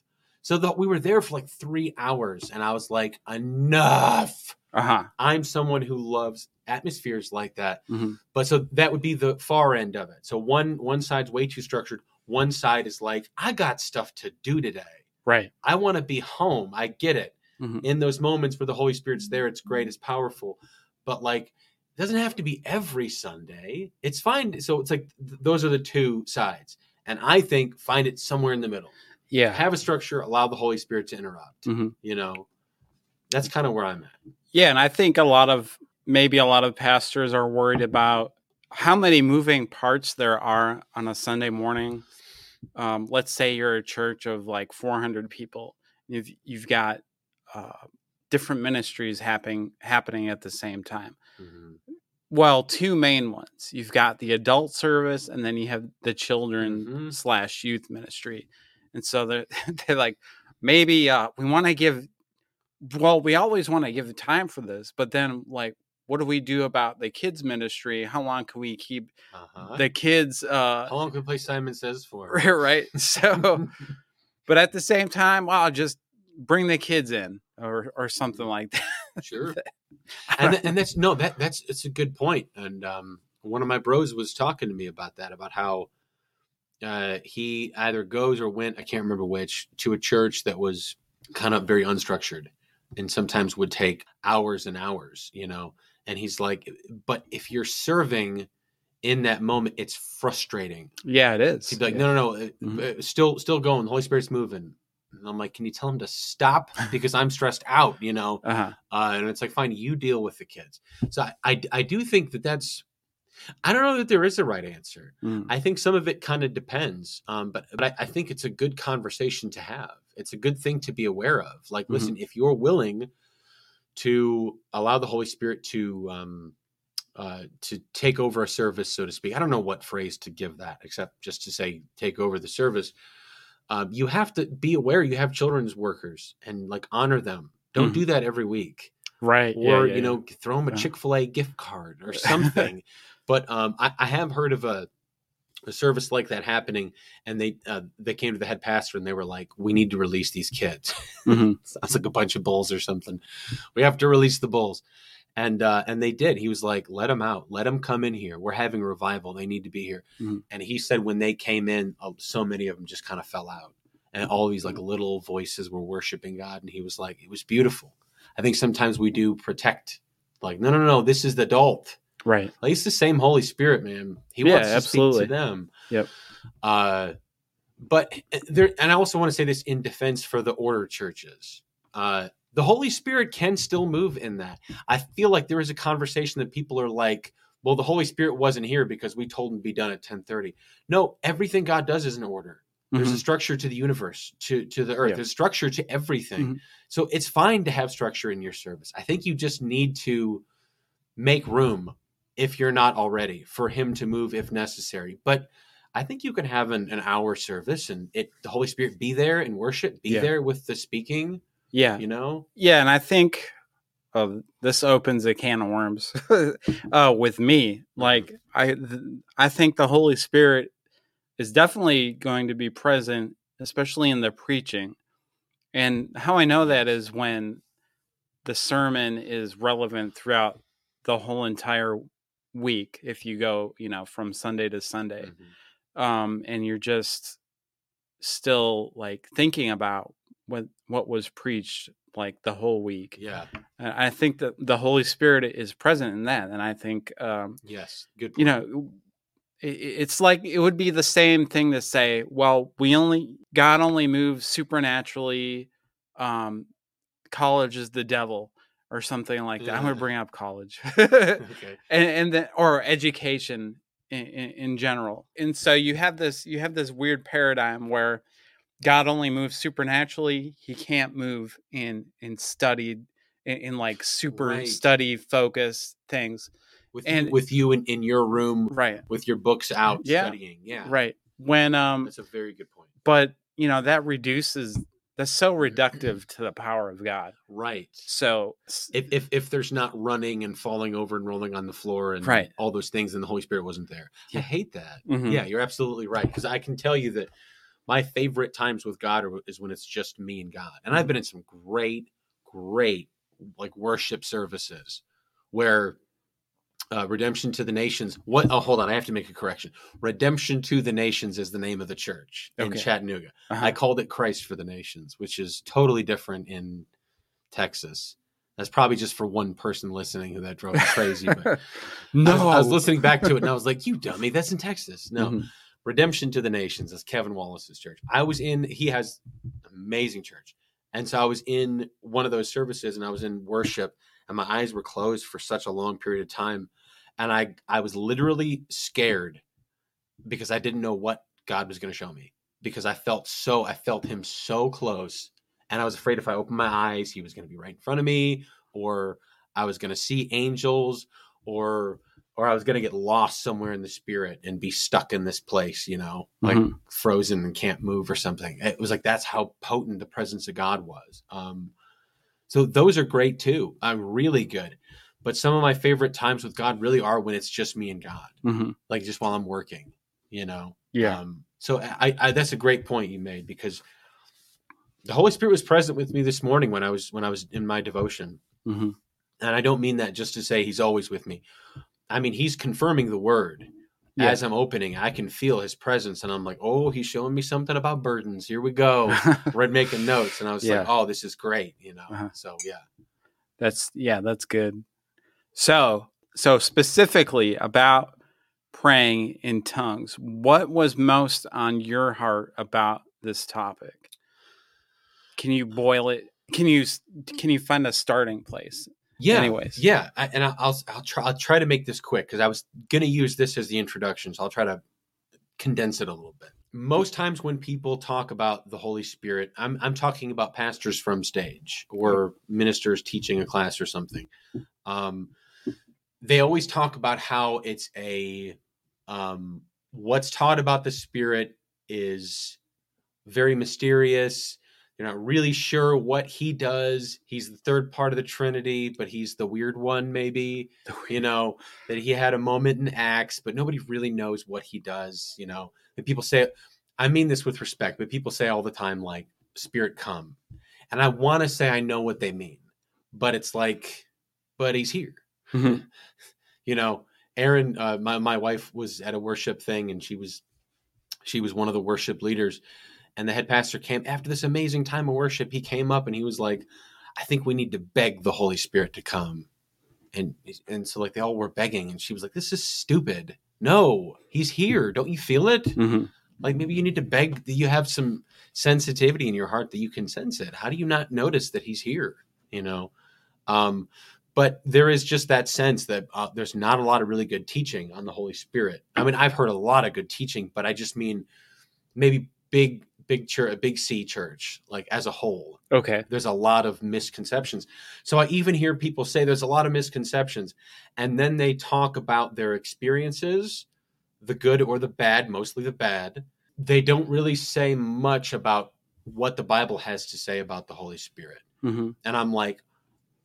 D: So that we were there for like three hours. And I was like, enough.
C: Uh-huh.
D: I'm someone who loves atmospheres like that.
C: Mhm.
D: But so that would be the far end of it. So one one side's way too structured. One side is like, I got stuff to do today.
C: Right.
D: I want to be home. I get it.
C: Mhm.
D: In those moments where the Holy Spirit's there, it's great, it's powerful. But like it doesn't have to be every Sunday. It's fine. So it's like th- those are the two sides. And I think find it somewhere in the middle.
C: Yeah.
D: Have a structure, allow the Holy Spirit to interrupt.
C: Mhm.
D: You know, that's kind of where I'm at.
C: Yeah, and I think a lot of maybe a lot of pastors are worried about how many moving parts there are on a Sunday morning. Um, let's say you're a church of like 400 people. You've you've got uh, different ministries happening happening at the same time.
D: Mhm.
C: Well, two main ones. You've got the adult service, and then you have the children
D: Mhm.
C: slash youth ministry. And so they're *laughs* they're like, maybe uh, we want to give. Well, we always want to give the time for this, but then like, what do we do about the kids ministry? How long can we keep
D: Uh-huh.
C: the kids? Uh,
D: How long can we play Simon Says for? *laughs*
C: right. *laughs* So, but at the same time, wow, just bring the kids in or or something like *laughs* that.
D: sure. and th- and that's no that that's it's a good point. And um, one of my bros was talking to me about that about how uh, he either goes or went I can't remember which to a church that was kind of very unstructured and sometimes would take hours and hours, you know. And he's like, but if you're serving in that moment, it's frustrating.
C: yeah, it is.
D: He'd be like,
C: Yeah.
D: no, no, no, uh,
C: Mhm.
D: uh, still, still going. The Holy Spirit's moving. And I'm like, can you tell him to stop because I'm stressed out, you know? *laughs*
C: Uh-huh.
D: Uh, and it's like, fine, you deal with the kids. So I, I, I do think that that's. I don't know that there is a right answer.
C: Mm.
D: I think some of it kind of depends. Um, but but I, I think it's a good conversation to have. It's a good thing to be aware of. Like,
C: Mhm.
D: listen, if you're willing to allow the Holy Spirit to um, uh, to take over a service, so to speak. I don't know what phrase to give that, except just to say take over the service. Um, you have to be aware you have children's workers and like honor them. Don't
C: Mhm.
D: do that every week,
C: Right.
D: or
C: yeah,
D: you
C: yeah.
D: know, throw them a
C: Yeah.
D: Chick Fil A gift card or *laughs* something. but um, I, I have heard of a a service like that happening, and they uh, they came to the head pastor and they were like, "We need to release these kids."
C: Mhm. *laughs*
D: sounds like a bunch of bulls or something. We have to release the bulls. And uh, and they did. He was like, "Let them out. Let them come in here. We're having a revival. They need to be here."
C: Mhm.
D: And he said when they came in, uh, so many of them just kind of fell out, and all these like little voices were worshiping God. And he was like, "It was beautiful." I think sometimes we do protect, like, no, no, no, this is the adult.
C: Right.
D: Like, it's the same Holy Spirit, man. He
C: Yeah,
D: wants to
C: absolutely.
D: speak to them.
C: Yep.
D: Uh, but there, and I also want to say this in defense for the order churches. Uh, the Holy Spirit can still move in that. I feel like there is a conversation that people are like, well, the Holy Spirit wasn't here because we told him to be done at 1030. No, everything God does is in order. There's a
C: Mhm.
D: structure to the universe, to to the earth.
C: Yeah.
D: There's structure to everything.
C: Mhm.
D: So it's fine to have structure in your service. I think you just need to make room if you're not already for him to move if necessary. But I think you can have an, an hour service and it the Holy Spirit be there in worship, be
C: Yeah.
D: there with the speaking,
C: Yeah.
D: you know?
C: Yeah, and I think uh, this opens a can of worms *laughs* uh, with me. Like I, th- I think the Holy Spirit is definitely going to be present, especially in the preaching. And how I know that is when the sermon is relevant throughout the whole entire week. If you go, you know, from Sunday to Sunday,
D: Mhm.
C: um, and you're just still like thinking about what what was preached like the whole week.
D: Yeah.
C: And I think that the Holy Spirit is present in that, and I think um,
D: Yes. Good.
C: you know it's like it would be the same thing to say, well, we only God only moves supernaturally. Um, college is the devil, or something like that. I'm going to bring up college, *laughs* *laughs*
D: okay.
C: and and then or education in, in, in general. And so you have this you have this weird paradigm where God only moves supernaturally. He can't move in in studied in, in like super
D: Right.
C: study focused things.
D: With
C: And-
D: you, with you in, in your room
C: Right.
D: with your books out
C: Yeah.
D: studying. Yeah.
C: Right. When um
D: That's a very good point.
C: but you know that reduces that's so reductive to the power of God.
D: Right.
C: So
D: If, if if there's not running and falling over and rolling on the floor and
C: Right.
D: all those things, and the Holy Spirit wasn't there. I hate that.
C: mhm.
D: Yeah, you're absolutely right. Because I can tell you that my favorite times with God are, is when it's just me and God. And I've been in some great, great like worship services where uh, Redemption to the Nations. What? Oh, hold on. I have to make a correction. Redemption to the Nations is the name of the church in
C: Okay.
D: Chattanooga.
C: Uh-huh.
D: I called it Christ for the Nations, which is totally different in Texas. That's probably just for one person listening who that drove me crazy. But
C: no, *laughs*
D: I was, I was listening back to it and I *laughs* was like, "You dummy, that's in Texas." No,
C: Mhm.
D: Redemption to the Nations. That's Kevin Wallace's church. I was in. He has amazing church, and so I was in one of those services, and I was in worship, and my eyes were closed for such a long period of time, and I I was literally scared because I didn't know what God was going to show me because I felt so I felt Him so close, and I was afraid if I opened my eyes, He was going to be right in front of me, or I was going to see angels, or or I was going to get lost somewhere in the spirit and be stuck in this place, you know, like
C: Mhm.
D: frozen and can't move or something. It was like that's how potent the presence of God was. Um, so those are great too. I'm really good. But some of my favorite times with God really are when it's just me and God,
C: Mhm.
D: like just while I'm working, you know.
C: Yeah.
D: Um, so I, I that's a great point you made because the Holy Spirit was present with me this morning when I was when I was in my devotion
C: Mhm.
D: and I don't mean that just to say he's always with me. I mean he's confirming the word
C: Yeah.
D: as I'm opening. I can feel his presence, and I'm like, oh, he's showing me something about burdens. Here we go. *laughs* Read making notes, and I was
C: Yeah.
D: like, oh, this is great, you know.
C: Uh-huh.
D: So yeah,
C: That's yeah, that's good. So, so specifically about praying in tongues, what was most on your heart about this topic? Can you boil it? Can you can you find a starting place?
D: Yeah.
C: Anyways.
D: yeah, I, and I- I'll I'll try I'll try to make this quick because I was gonna use this as the introduction, so I'll try to condense it a little bit. Most times when people talk about the Holy Spirit, I'm I'm talking about pastors from stage or ministers teaching a class or something. Um, they always talk about how it's a um, what's taught about the Spirit is very mysterious. They're not really sure what he does. He's the third part of the Trinity, but he's the weird one, maybe. You know, that he had a moment in Acts, but nobody really knows what he does. You know, and people say, I mean this with respect, but people say all the time, like, Spirit come. And I want to say I know what they mean, but it's like, but he's here.
C: Mhm.
D: you know, Aaron, uh, my, my wife was at a worship thing and she was, she was one of the worship leaders and the head pastor came after this amazing time of worship. He came up and he was like, I think we need to beg the Holy Spirit to come. And, and so like they all were begging and she was like, this is stupid. No, he's here. Don't you feel it?
C: Mhm.
D: Like maybe you need to beg that you have some sensitivity in your heart that you can sense it. How do you not notice that he's here? you know. Um, but there is just that sense that uh, there's not a lot of really good teaching on the Holy Spirit. I mean, I've heard a lot of good teaching, but I just mean maybe big, big church, a big C church, like as a whole.
C: Okay.
D: There's a lot of misconceptions. So I even hear people say there's a lot of misconceptions, and then they talk about their experiences, the good or the bad, mostly the bad. They don't really say much about what the Bible has to say about the Holy Spirit.
C: hmm
D: And I'm like,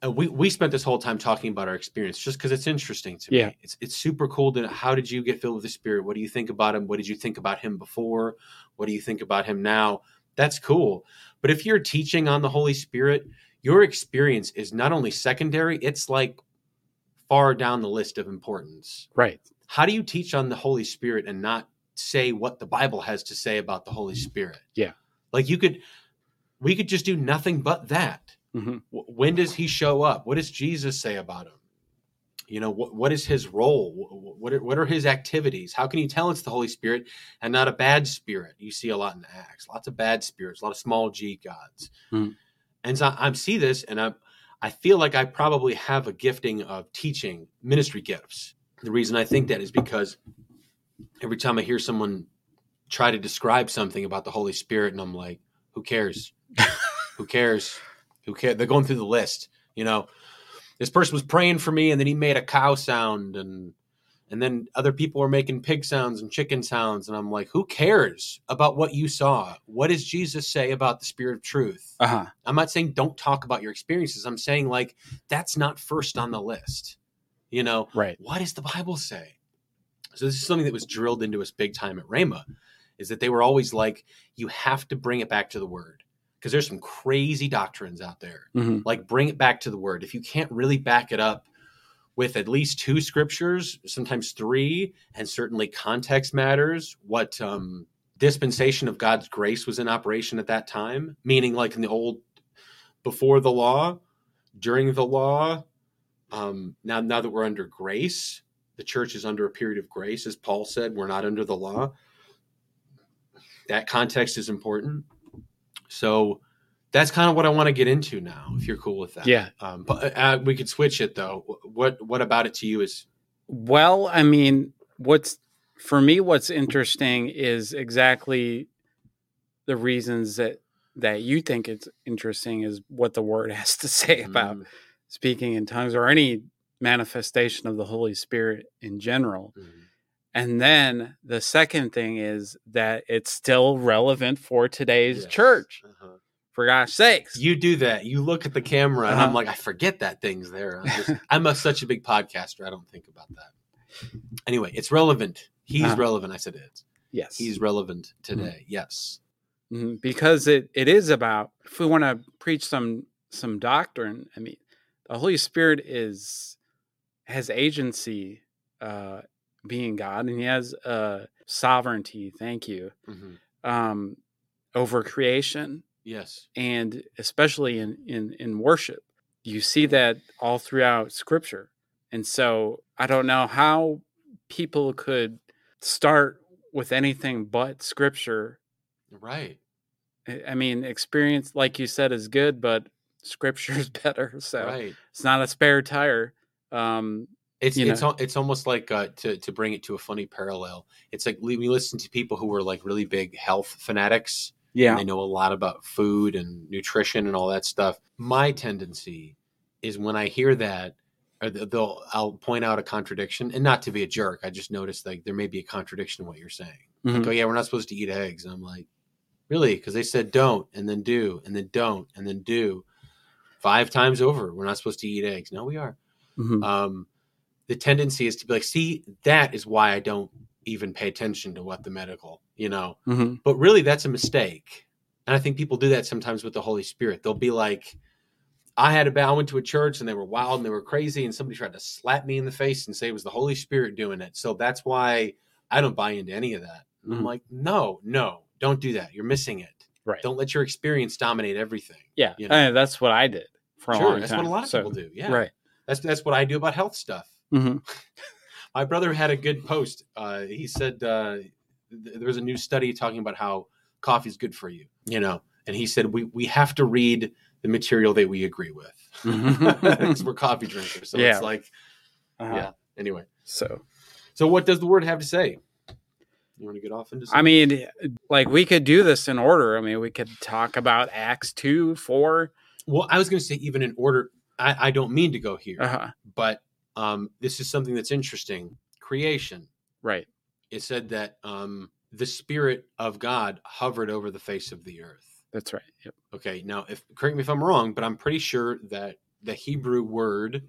D: Uh, we we spent this whole time talking about our experience just because it's interesting to
C: Yeah.
D: me. It's it's super cool. To how did you get filled with the Spirit? What do you think about him? What did you think about him before? What do you think about him now? That's cool. But if you're teaching on the Holy Spirit, your experience is not only secondary; it's like far down the list of importance.
C: Right.
D: How do you teach on the Holy Spirit and not say what the Bible has to say about the Holy Spirit?
C: Yeah.
D: Like you could, we could just do nothing but that.
C: Hmm
D: when does he show up? What does jesus say about him? You know what, what is his role? What are, what are his activities? How can you tell it's the holy spirit and not a bad spirit? You see a lot in acts. Lots of bad spirits a lot of small g gods.
C: Hmm.
D: and so i see this and i i feel like i probably have a gifting of teaching ministry gifts. The reason i think that is because every time i hear someone try to describe something about the holy spirit and i'm like who cares? *laughs* Who cares who cares they're going through the list you know? This person was praying for me and then he made a cow sound and and then other people were making pig sounds and chicken sounds and i'm like who cares about what you saw? What does jesus say about the spirit of truth?
C: Uh huh.
D: i'm not saying don't talk about your experiences. I'm saying like that's not first on the list you know?
C: Right.
D: what does the bible say? So this is something that was drilled into us big time at Rhema is that they were always like you have to bring it back to the word because there's some crazy doctrines out there.
C: Hmm
D: like bring it back to the word. If you can't really back it up with at least two scriptures sometimes three and certainly context matters what um dispensation of god's grace was in operation at that time meaning like in the old before the law during the law um now now that we're under grace the church is under a period of grace as paul said we're not under the law that context is important so that's kind of what I want to get into now. If you're cool with that,
C: Yeah.
D: Um, but uh, we could switch it though. What What about it to you is
C: Well, I mean, what's for me, what's interesting is exactly the reasons that that you think it's interesting is what the word *laughs* has to say about
D: Mm,
C: speaking in tongues or any manifestation of the Holy Spirit in general.
D: mm,
C: And then the second thing is that it's still relevant for today's
D: yes.
C: church,
D: Uh-huh.
C: for gosh sakes.
D: You do that. You look at the camera, and I'm
C: Uh-huh.
D: like, I forget that thing's there. I'm, just, *laughs* I'm a, such a big podcaster. I don't think about that. Anyway, it's relevant. He's
C: Uh-huh.
D: relevant. I said it's.
C: yes.
D: He's relevant today. Yes.
C: Mhm, because it, it is about if we want to preach some some doctrine i mean the holy spirit is has agency uh being god and he has uh sovereignty thank you
D: Mhm.
C: um over creation
D: Yes.
C: and especially in in in worship you see that all throughout scripture and so i don't know how people could start with anything but scripture
D: Right.
C: I I mean, experience, like you said, is good, but scripture is *laughs* better. So
D: Right.
C: it's not a spare tire. Um,
D: It's
C: you
D: it's
C: know.
D: it's almost like uh, to to bring it to a funny parallel. It's like we listen to people who are like really big health fanatics.
C: yeah.
D: and they know a lot about food and nutrition and all that stuff. My tendency is when I hear that, or they'll I'll point out a contradiction, and not to be a jerk. I just noticed like there may be a contradiction in what you're saying. Like,
C: Mhm.
D: oh yeah, we're not supposed to eat eggs. And I'm like, really? Because they said don't, and then do, and then don't, and then do, five times over. We're not supposed to eat eggs. No, we are.
C: Mhm.
D: Um, the tendency is to be like, see, that is why I don't even pay attention to what the medical, you know
C: Mhm.
D: but really that's a mistake and i think people do that sometimes with the holy spirit they'll be like i had a I went to a church and they were wild and they were crazy and somebody tried to slap me in the face and say it was the holy spirit doing it so that's why i don't buy into any of that and i'm like no no don't do that you're missing it
C: Right.
D: don't let your experience dominate everything
C: yeah.
D: you know.
C: Uh, that's what I did for a
D: sure
C: long
D: that's
C: time.
D: what a lot of
C: So,
D: people do yeah
C: Right.
D: that's that's what i do about health stuff
C: hmm
D: my brother had a good post. Uh, he said uh, th- there was a new study talking about how coffee is good for you, you know, and he said we we have to read the material that we agree with. *laughs* Because we're coffee drinkers. So
C: Yeah.
D: it's like,
C: Uh-huh.
D: yeah. Anyway,
C: So
D: so what does the word have to say? You want to get off into
C: I mean, like we could do this in order. I mean, we could talk about Acts two, four.
D: Well, I was going to say even in order. I, I don't mean to go here,
C: Uh-huh.
D: but um, this is something that's interesting. Creation.
C: Right.
D: It said that um, the spirit of God hovered over the face of the earth.
C: That's right. Yep.
D: Okay, now if correct me if I'm wrong, but I'm pretty sure that the Hebrew word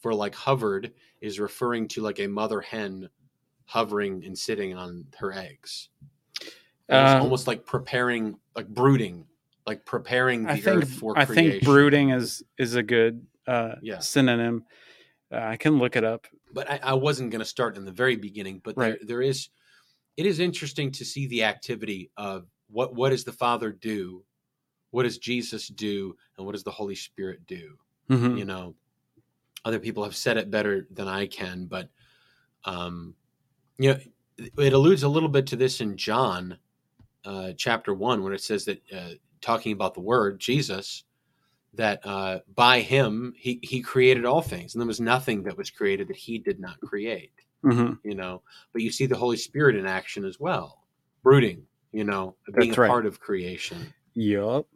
D: for like hovered is referring to like a mother hen hovering and sitting on her eggs. Almost,
C: Uh,
D: almost like preparing, like brooding, like preparing the
C: I think
D: earth for creation.
C: I
D: creation.
C: think brooding is is a good uh,
D: Yeah.
C: synonym. Uh, I can look it up.
D: but I, I wasn't going to start in the very beginning. But there, there is, it is interesting to see the activity of what what does the Father do, what does Jesus do, and what does the Holy Spirit do.
C: Mhm.
D: You know, other people have said it better than I can, but um, you know, it alludes a little bit to this in John uh, chapter one, when it says that uh, talking about the Word Jesus. That uh, by him he he created all things, and there was nothing that was created that he did not create
C: Mhm.
D: you know but you see the holy spirit in action as well brooding you know being
C: That's
D: a
C: right.
D: part of creation
C: Yup.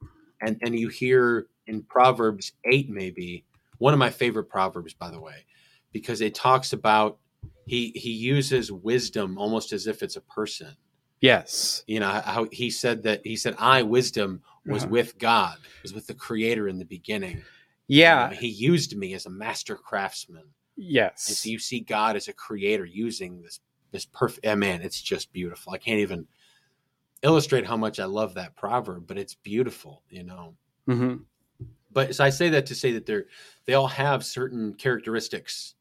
D: and and you hear in proverbs 8 maybe one of my favorite proverbs by the way because it talks about he he uses wisdom almost as if it's a person
C: Yes.
D: you know how he said that he said i wisdom was
C: Uh-huh.
D: with god was with the creator in the beginning You
C: Yeah.
D: know, he used me as a master craftsman and
C: Yes.
D: so you see God as a creator using this this perfect eh, man, it's just beautiful. I can't even illustrate how much I love that proverb, but it's beautiful, you know.
C: hmm
D: But so I say that to say that they're they all have certain characteristics,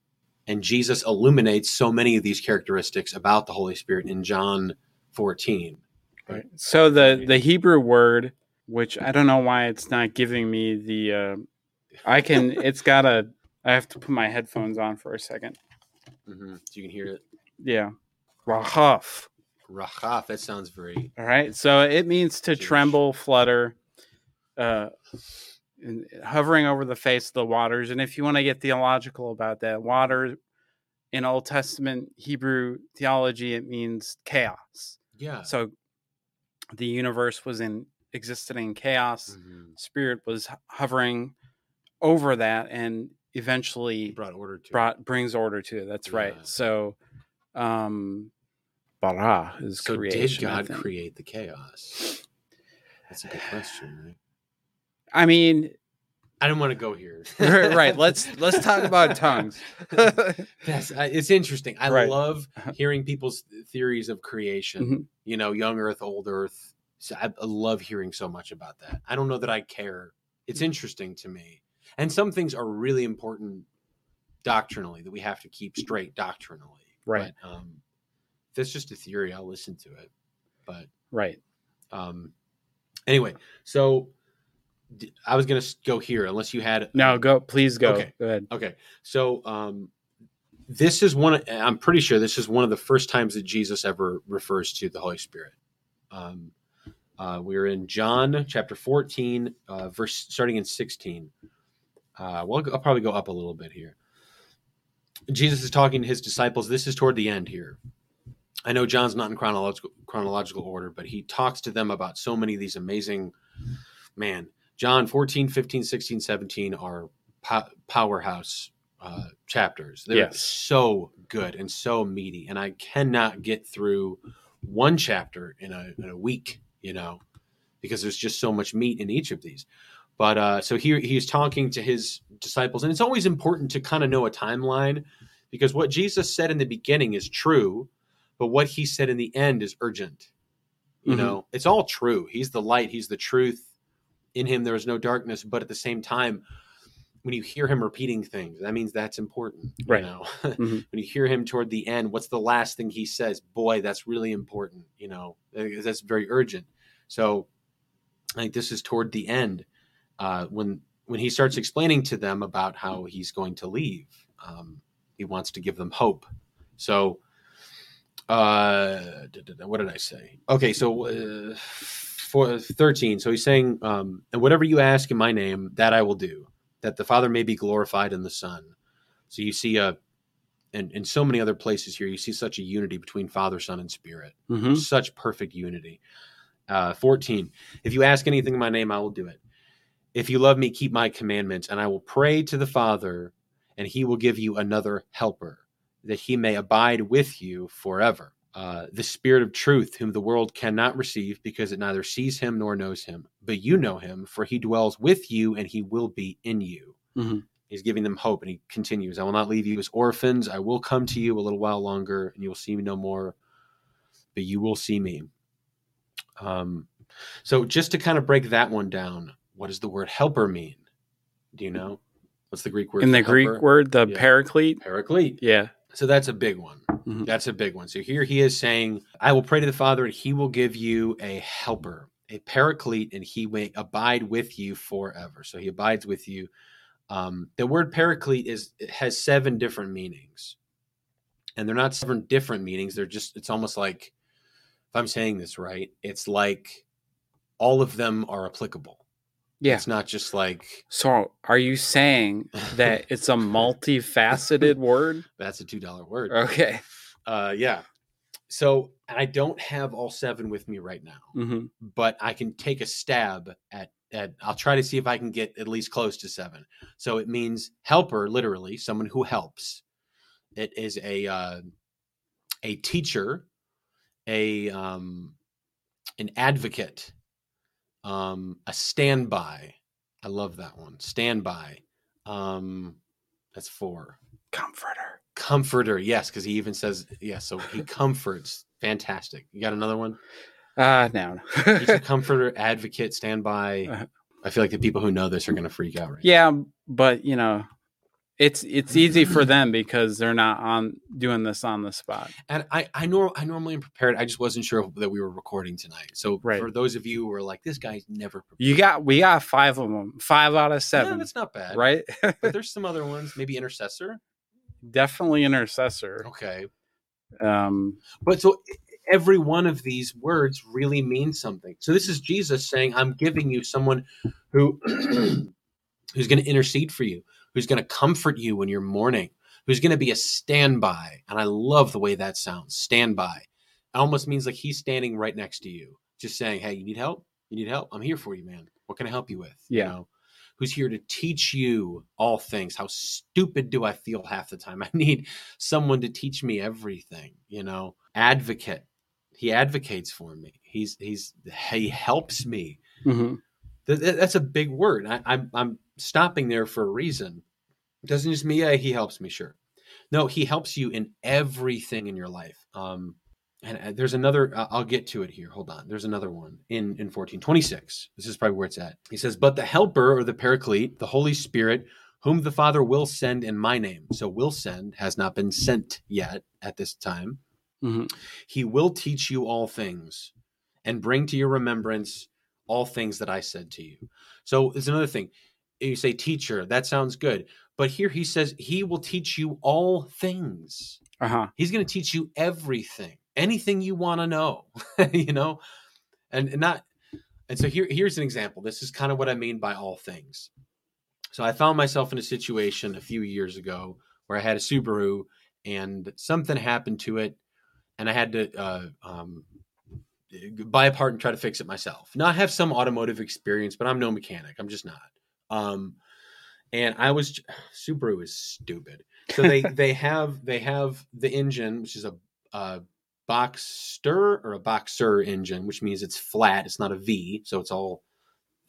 D: and Jesus illuminates so many of these characteristics about the Holy Spirit in John 14.
C: Right. So the the Hebrew word, which I don't know why it's not giving me the, uh, I can. *laughs* It's got a. I have to put my headphones on for a second.
D: hmm So you can hear it.
C: Yeah. Rahaf.
D: Rachaf, that sounds very
C: All right. So it means to
D: Jewish.
C: tremble, flutter, uh, and hovering over the face of the waters. And if you want to get theological about that, water in Old Testament Hebrew theology, it means chaos.
D: yeah.
C: So the universe was in existed in chaos.
D: Mhm.
C: Spirit was hovering over that, and eventually
D: He brought order to it.
C: brought brings order to it. That's right. So, um, bara is
D: So did
C: creation. I
D: God create the chaos? That's a good question, right?
C: I mean,
D: I don't want to go here. *laughs*
C: right. Let's *laughs* let's talk about tongues. *laughs*
D: That's I- it's interesting. I
C: Right.
D: love
C: Uh-huh.
D: hearing people's theories of creation.
C: Mhm.
D: You know, young Earth, old Earth. So I, I love hearing so much about that. I don't know that I care. It's interesting to me, and some things are really important doctrinally that we have to keep straight doctrinally.
C: Right.
D: But, um, if that's just a theory. I'll listen to it. But
C: right.
D: um, anyway, so d- I was gonna go here unless you had
C: No, go. Please go.
D: Okay.
C: Go ahead.
D: Okay, so um, this is one. I'm pretty sure this is one of the first times that Jesus ever refers to the Holy Spirit. Um, uh, we're in John chapter 14, uh, verse starting in 16. Uh, well, I'll probably go up a little bit here. Jesus is talking to his disciples. This is toward the end here. I know John's not in chronological chronological order, but he talks to them about so many of these amazing man. John 14, 15, 16, 17 are po- powerhouse uh, chapters. They're
C: Yes.
D: so good and so meaty, and I cannot get through one chapter in a in a week. You know, because there's just so much meat in each of these. But uh, so here he's talking to his disciples, and it's always important to kind of know a timeline because what Jesus said in the beginning is true, but what he said in the end is urgent. You
C: Mhm.
D: know, it's all true. He's the light, he's the truth. In him there is no darkness, but at the same time, when you hear him repeating things, that means that's important. You
C: Right.
D: know, *laughs*
C: Mhm.
D: when you hear him toward the end, what's the last thing he says? Boy, that's really important. You know, that's very urgent. So, I think this is toward the end uh, when when he starts explaining to them about how he's going to leave. Um, he wants to give them hope. So, uh, what did I say? Okay, so uh, for 13 so he's saying um, and whatever you ask in my name that i will do that the father may be glorified in the son. So you see a and in so many other places here you see such a unity between father son and spirit.
C: Hmm
D: such perfect unity. Uh, 14 if you ask anything in my name i will do it. If you love me keep my commandments and i will pray to the father and he will give you another helper that he may abide with you forever uh, the spirit of truth whom the world cannot receive because it neither sees him nor knows him but you know him for he dwells with you and he will be in you
C: Mhm.
D: he's giving them hope and he continues i will not leave you as orphans i will come to you a little while longer and you will see me no more but you will see me um, so just to kind of break that one down what does the word helper mean do you know what's the greek word
C: In the Greek word, the
D: Yeah.
C: paraclete.
D: paraclete
C: Yeah.
D: So that's a big one.
C: Mhm.
D: That's a big one. So here he is saying, I will pray to the Father, and he will give you a helper, a paraclete, and he may abide with you forever. So he abides with you. Um, the word paraclete is it has seven different meanings. And they're not seven different meanings. They're just, it's almost like, if I'm saying this right, it's like all of them are applicable.
C: Yeah.
D: It's not just like,
C: So are you saying that it's a multifaceted *laughs* word?
D: that's a $2 word.
C: Okay.
D: Uh, yeah. So I don't have all seven with me right now,
C: hmm
D: but I can take a stab at at. I'll try to see if I can get at least close to seven. So it means helper, literally, someone who helps. It is a uh, a teacher, a um, an advocate, um, a standby. I love that one. Standby. Um, that's four
C: Comforter.
D: comforter yes because he even says yes so he *laughs* comforts fantastic you got another one
C: Ah, no.
D: he's *laughs* a comforter advocate standby
C: Uh-huh.
D: i feel like the people who know this are going to freak out right
C: yeah, but you know, it's it's easy for them because they're not on doing this on the spot.
D: and i i nor i normally am prepared i just wasn't sure that we were recording tonight so
C: Right.
D: for those of you who are like this guy's never prepared
C: You got we got five of them, five out of
D: yeah,
C: seven,
D: that's not bad
C: right? *laughs*
D: but there's some other ones maybe intercessor
C: Definitely intercessor.
D: okay
C: Um,
D: But so every one of these words really means something. So this is Jesus saying, I'm giving you someone who *clears throat* who's going to intercede for you, who's going to comfort you when you're mourning, who's going to be a standby. And I love the way that sounds. Standby. It almost means like he's standing right next to you, just saying, Hey, you need help? You need help? I'm here for you, man. What can I help you with?
C: Yeah.
D: You know? Who's here to teach you all things? How stupid do I feel half the time? *laughs* I need someone to teach me everything, you know. Advocate. He advocates for me. He's he's he helps me.
C: mhm.
D: Th- th- That's a big word. I, I'm I'm stopping there for a reason. It doesn't just mean yeah, he helps me, sure. No, he helps you in everything in your life. Um, and uh, there's another. Uh, I'll get to it here. Hold on. There's another one in in 1426. This is probably where it's at. He says, "But the Helper or the Paraclete, the Holy Spirit, whom the Father will send in my name. So will send has not been sent yet at this time.
C: Mhm.
D: He will teach you all things and bring to your remembrance all things that I said to you. So it's another thing. You say teacher, that sounds good. But here he says he will teach you all things.
C: Uh-huh.
D: He's going to teach you everything, anything you want to know, *laughs* you know? And, and not and so here here's an example. This is kind of what I mean by all things. So I found myself in a situation a few years ago where I had a Subaru and something happened to it and I had to uh, um, buy a part and try to fix it myself. Now I have some automotive experience, but I'm no mechanic. I'm just not. Um, and I was *sighs* Subaru is stupid. So they *laughs* they have they have the engine, which is a, a Boxster or a Boxer engine, which means it's flat. It's not a V, so it's all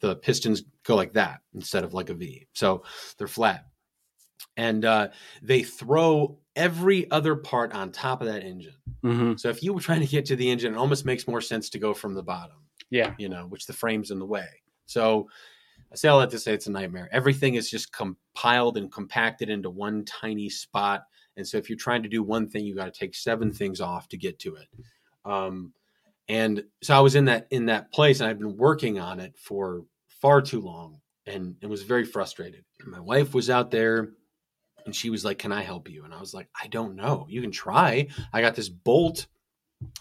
D: the pistons go like that instead of like a V. So they're flat, and uh, they throw every other part on top of that engine.
C: hmm
D: So if you were *laughs* trying to get to the engine, it almost makes more sense to go from the bottom,
C: Yeah.
D: you know, which the frame's in the way. So I say all that to say it's a nightmare. Everything is just compiled and compacted into one tiny spot. And so if you're trying to do one thing, you got to take seven things off to get to it. Um, and so I was in that in that place, and I've been working on it for far too long, and and was very frustrated. And my wife was out there, and she was like, "Can I help you?" And I was like, "I don't know. You can try. I got this bolt.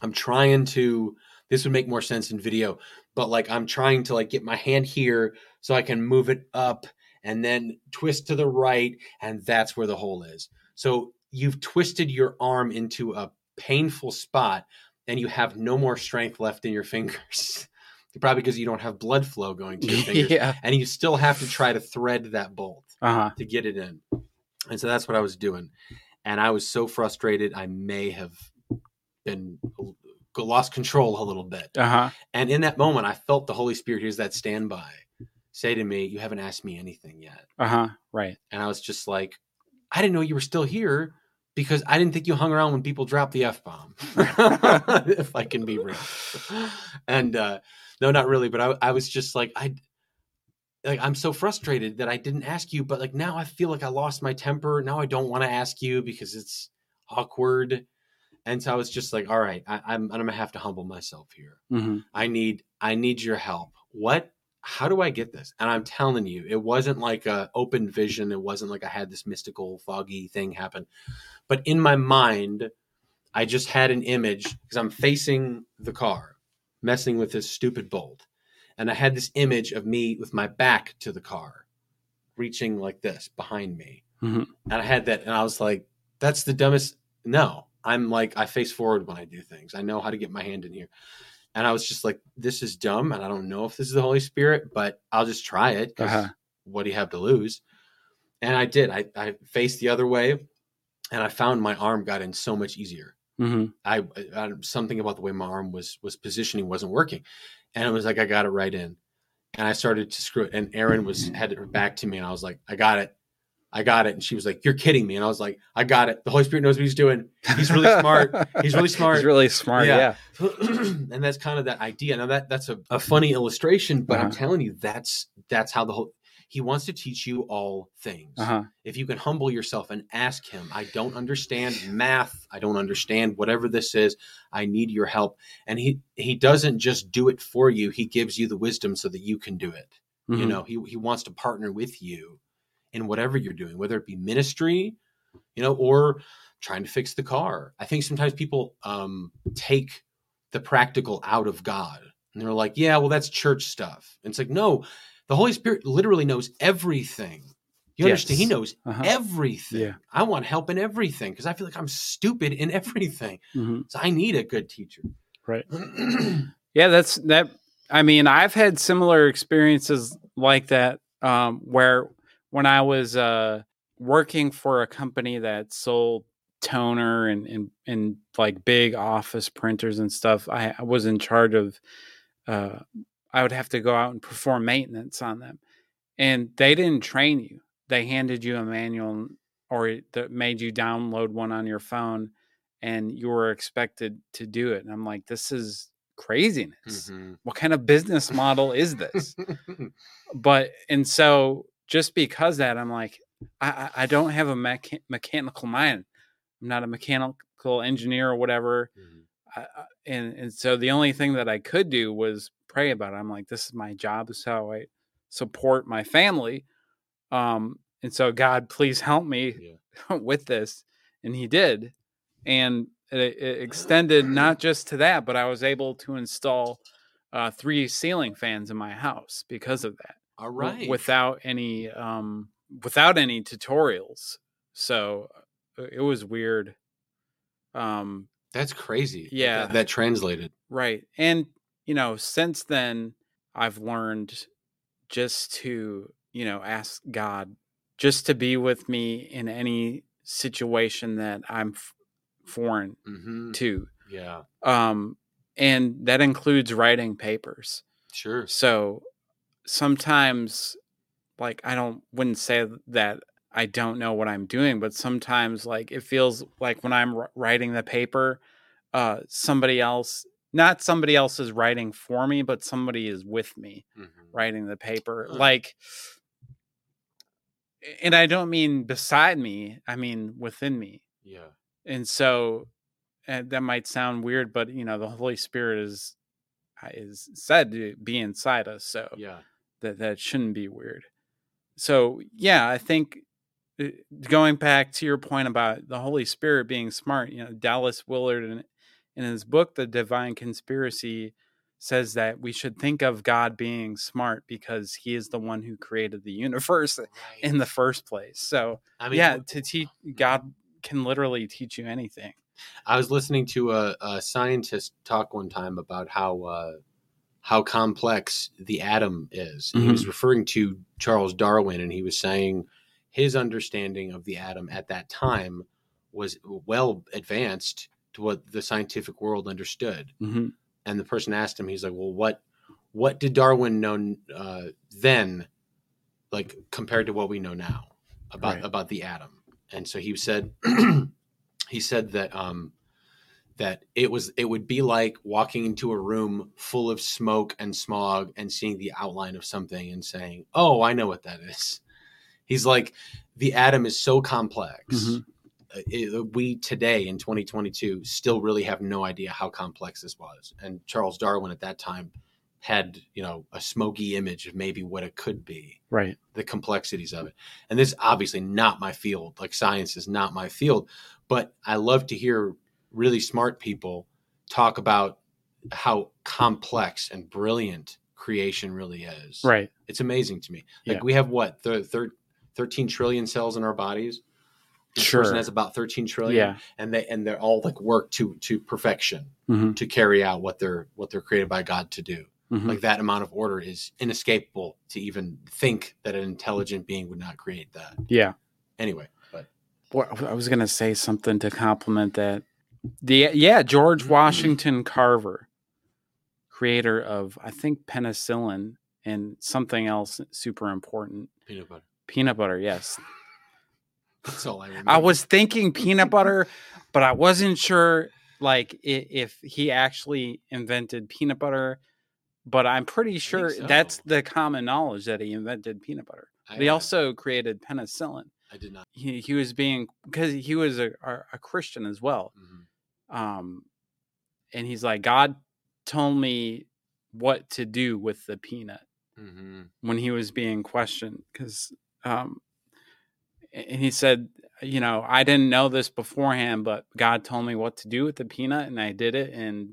D: I'm trying to. this would make more sense in video, but like I'm trying to like get my hand here so I can move it up and then twist to the right, and that's where the hole is. So you've twisted your arm into a painful spot, and you have no more strength left in your fingers. *laughs* Probably because you don't have blood flow going to your *laughs* fingers,
C: yeah.
D: and you still have to try to thread that bolt
C: Uh huh.
D: to get it in. And so that's what I was doing. And I was so frustrated, I may have been lost control a little bit.
C: Uh huh.
D: And in that moment, I felt the Holy Spirit, here's that standby, say to me, You haven't asked me anything yet.
C: Uh huh. Right.
D: And I was just like, I didn't know you were still here because I didn't think you hung around when people dropped the F bomb, *laughs* if I can be real. And uh, no, not really. But I, I was just like, I, like, I'm so frustrated that I didn't ask you, but like now I feel like I lost my temper. Now I don't want to ask you because it's awkward. And so I was just like, all right, I, I'm, I'm going to have to humble myself here.
C: hmm
D: I need I need your help. What how do I get this? And I'm telling you, it wasn't like a open vision. It wasn't like I had this mystical foggy thing happen. But in my mind, I just had an image because I'm facing the car, messing with this stupid bolt. And I had this image of me with my back to the car, reaching like this behind me.
C: Mhm.
D: And I had that and I was like, that's the dumbest no. I'm like I face forward when I do things. I know how to get my hand in here. And I was just like, this is dumb. And I don't know if this is the Holy Spirit, but I'll just try it.
C: Uh-huh.
D: what do you have to lose? And I did. I, I faced the other way and I found my arm got in so much easier.
C: hmm
D: I, I something about the way my arm was was positioning wasn't working. And it was like I got it right in. And I started to screw it. And Erin was had her back to me and I was like, I got it. I got it. And she was like, You're kidding me. And I was like, I got it. The Holy Spirit knows what he's doing. He's really smart. He's really *laughs* smart.
C: He's really smart.
D: Yeah.
C: Yeah. *clears throat*
D: and that's kind of that idea. Now that that's a, a funny illustration, but I'm
C: Uh-huh.
D: telling you, that's that's how the whole he wants to teach you all things.
C: Uh huh.
D: If you can humble yourself and ask him, I don't understand math, I don't understand whatever this is, I need your help. And he he doesn't just do it for you, he gives you the wisdom so that you can do it. You know, he he wants to partner with you in whatever you're doing, whether it be ministry, you know, or trying to fix the car. I think sometimes people um, take the practical out of God, and they're like, "Yeah, well, that's church stuff." And it's like, no, the Holy Spirit literally knows everything. You understand? He knows
C: Uh-huh.
D: everything.
C: Yeah.
D: I want help in everything because I feel like I'm stupid in *laughs* everything.
C: hmm
D: So I need a good teacher.
C: Right. *clears throat* Yeah, that's that. I mean, I've had similar experiences like that um, where when I was uh, working for a company that sold toner and, and, and like big office printers and stuff, I, I was in charge of, uh, I would have to go out and perform maintenance on them. And they didn't train you, they handed you a manual or that made you download one on your phone and you were expected to do it. And I'm like, this is craziness.
D: Mhm.
C: What kind of business model is this? *laughs* but and so just because that, I'm like, I, I don't have a mecha- mechanical mind. I'm not a mechanical engineer or whatever.
D: Mhm.
C: I, and and so the only thing that I could do was pray about it. I'm like, this is my job. This is how I support my family. Um, and so God, please help me
D: Yeah. *laughs*
C: with this, and He did, and it, it extended not just to that, but I was able to install uh, three ceiling fans in my house because of that,
D: All
C: w- without any um, without any tutorials. So uh, it was weird. Um,
D: That's crazy.
C: Yeah.
D: That, that translated.
C: Right. And, you know, since then, I've learned just to, you know, ask God just to be with me in any situation that I'm f- foreign
D: hmm
C: to.
D: Yeah.
C: Um, and that includes writing papers.
D: Sure.
C: So sometimes, like, I don't, wouldn't say that I don't know what I'm doing, but sometimes, like, it feels like when I'm writing the paper, uh, somebody else, not somebody else is writing for me, but somebody is with me
D: Mhm.
C: writing the paper. Like, and I don't mean beside me, I mean within me.
D: Yeah.
C: And so, and that might sound weird, but you know, the Holy Spirit is uh, is said to be inside us, so
D: Yeah.
C: that that shouldn't be weird. So yeah, I think going back to your point about the Holy Spirit being smart, you know, Dallas Willard in in his book, The Divine Conspiracy, says that we should think of God being smart because he is the one who created the universe *laughs* in the first place. So,
D: I mean,
C: yeah, to teach God can literally teach you anything.
D: I was listening to a, a scientist talk one time about how uh, how complex the atom is. And He was referring to Charles Darwin, and he was saying his understanding of the atom at that time was well advanced to what the scientific world understood.
C: hmm
D: And the person asked him, he's like, "Well, what what did Darwin know uh, then, like compared to what we know now about
C: Right.
D: about the atom?" And so he said, *clears throat* he said that um, that it was it would be like walking into a room full of smoke and smog and seeing the outline of something and saying, "Oh, I know what that is." He's like, the atom is so complex.
C: Mhm.
D: Uh, it- we today in 2022 still really have no idea how complex this was. And Charles Darwin at that time had, you know, a smoky image of maybe what it could be
C: Right.
D: the complexities of it. And this is obviously not my field. Like science is not my field, but I love to hear really smart people talk about how complex and brilliant creation really is.
C: Right.
D: It's amazing to me. Like
C: Yeah.
D: we have what, thir- thir- 13 trillion cells in our bodies. This
C: Sure.
D: person has about 13 trillion
C: Yeah.
D: and they and they're all like work to to perfection
C: hmm
D: to carry out what they're what they're created by God to do
C: hmm
D: like that amount of order is inescapable to even think that an intelligent being would not create that
C: Yeah.
D: anyway but
C: Well, I was going to say something to compliment that. The yeah, George
D: Mm-hmm.
C: Washington Carver, creator of I think penicillin and something else super important,
D: peanut butter
C: peanut butter. Yes,
D: that's all i remember
C: I was thinking peanut butter, *laughs* but I wasn't sure like if he actually invented peanut butter. But I'm pretty sure that's the common knowledge that he invented peanut butter.
D: I,
C: he
D: uh,
C: also created penicillin.
D: i did not
C: He he was being because he was a, a, a Christian as well.
D: Mhm.
C: um and he's like god told me what to do with the peanut
D: Mhm.
C: when he was being questioned because um and he said you know i didn't know this beforehand but god told me what to do with the peanut and i did it and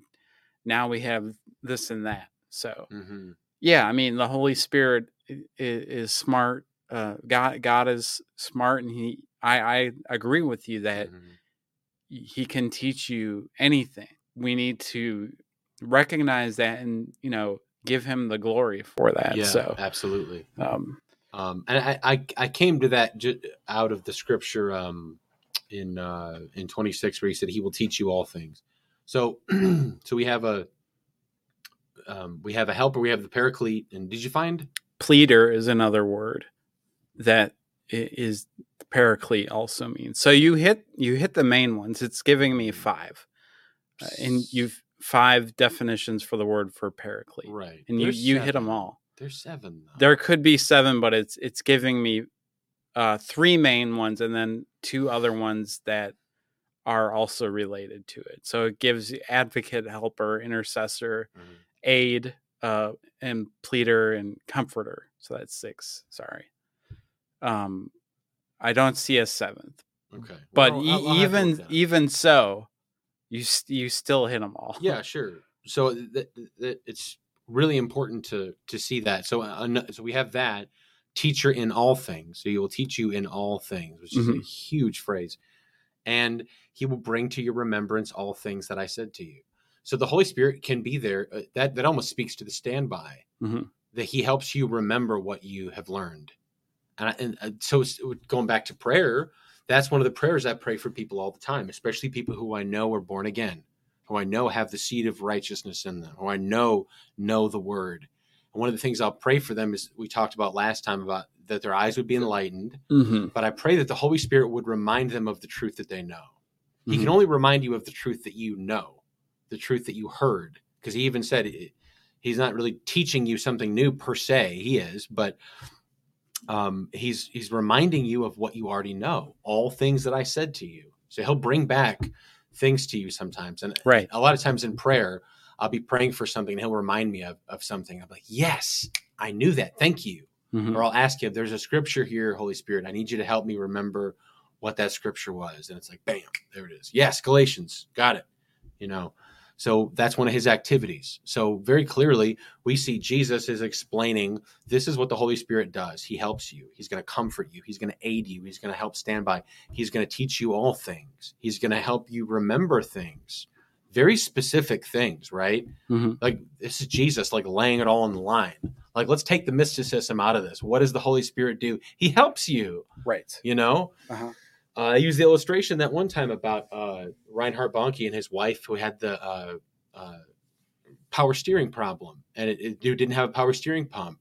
C: now we have this and that so
D: Mhm.
C: yeah i mean the holy spirit is, is smart uh god god is smart and he i i agree with you that
D: Mhm.
C: he can teach you anything. We need to recognize that and you know give him the glory for that.
D: yeah
C: So,
D: absolutely
C: um,
D: um and I, I i came to that ju- out of the scripture um in uh in 26 where he said he will teach you all things so *clears throat* so we have a um we have a helper we have the paraclete and did you find
C: pleader is another word that is paraclete also means. So you hit you hit the main ones. It's giving me five, uh, and you've five definitions for the word for paraclete,
D: right
C: and you
D: There's
C: you hit them all.
D: There's seven though.
C: There could be seven, but it's it's giving me uh, three main ones and then two other ones that are also related to it. So it gives advocate, helper, intercessor,
D: Mhm.
C: aid, uh, and pleader and comforter. So that's six. Sorry. Um, I don't see a seventh,
D: okay
C: but
D: Well,
C: e-
D: I'll- I'll
C: even
D: look that up.
C: even so, you you still hit them all.
D: yeah *laughs* sure so th- th- it's really important to to see that. So uh, so we have that teacher in all things. So he will teach you in all things which is a
C: Mhm.
D: huge phrase. And he will bring to your remembrance all things that i said to you. So the holy spirit can be there uh, that that almost speaks to the standby
C: Mhm.
D: that he helps you remember what you have learned. And, I, and uh, so going back to prayer that's one of the prayers i pray for people all the time especially people who i know are born again who I know have the seed of righteousness in them, who I know know the word. And one of the things I'll pray for them is we talked about last time about that their eyes would be enlightened,
C: hmm
D: but I pray that the Holy Spirit would remind them of the truth that they know. He
C: Mm-hmm.
D: can only remind you of the truth that you know, the truth that you heard, because he even said it, he's not really teaching you something new per se. He is, but um, he's he's reminding you of what you already know, all things that I said to you. So he'll bring back things to you sometimes, and
C: Right.
D: a lot of times in prayer, I'll be praying for something, and he'll remind me of, of something. I'm like, yes, I knew that. Thank you.
C: Mhm.
D: Or I'll ask you, there's a scripture here, Holy Spirit. I need you to help me remember what that scripture was. And it's like, bam, there it is. Yes, Galatians, got it. You know, So that's one of his activities. So very clearly, we see Jesus is explaining this is what the Holy Spirit does. He helps you. He's going to comfort you. He's going to aid you. He's going to help stand by. He's going to teach you all things. He's going to help you remember things. Very specific things, right?
C: Mhm.
D: Like this is Jesus like laying it all on the line. Like let's take the mysticism out of this. What does the Holy Spirit do? He helps you,
C: Right.
D: you know?
C: Uh-huh.
D: Uh, I used the illustration that one time about uh, Reinhard Bonnke and his wife who had the uh, uh, power steering problem, and it, it didn't have a power steering pump,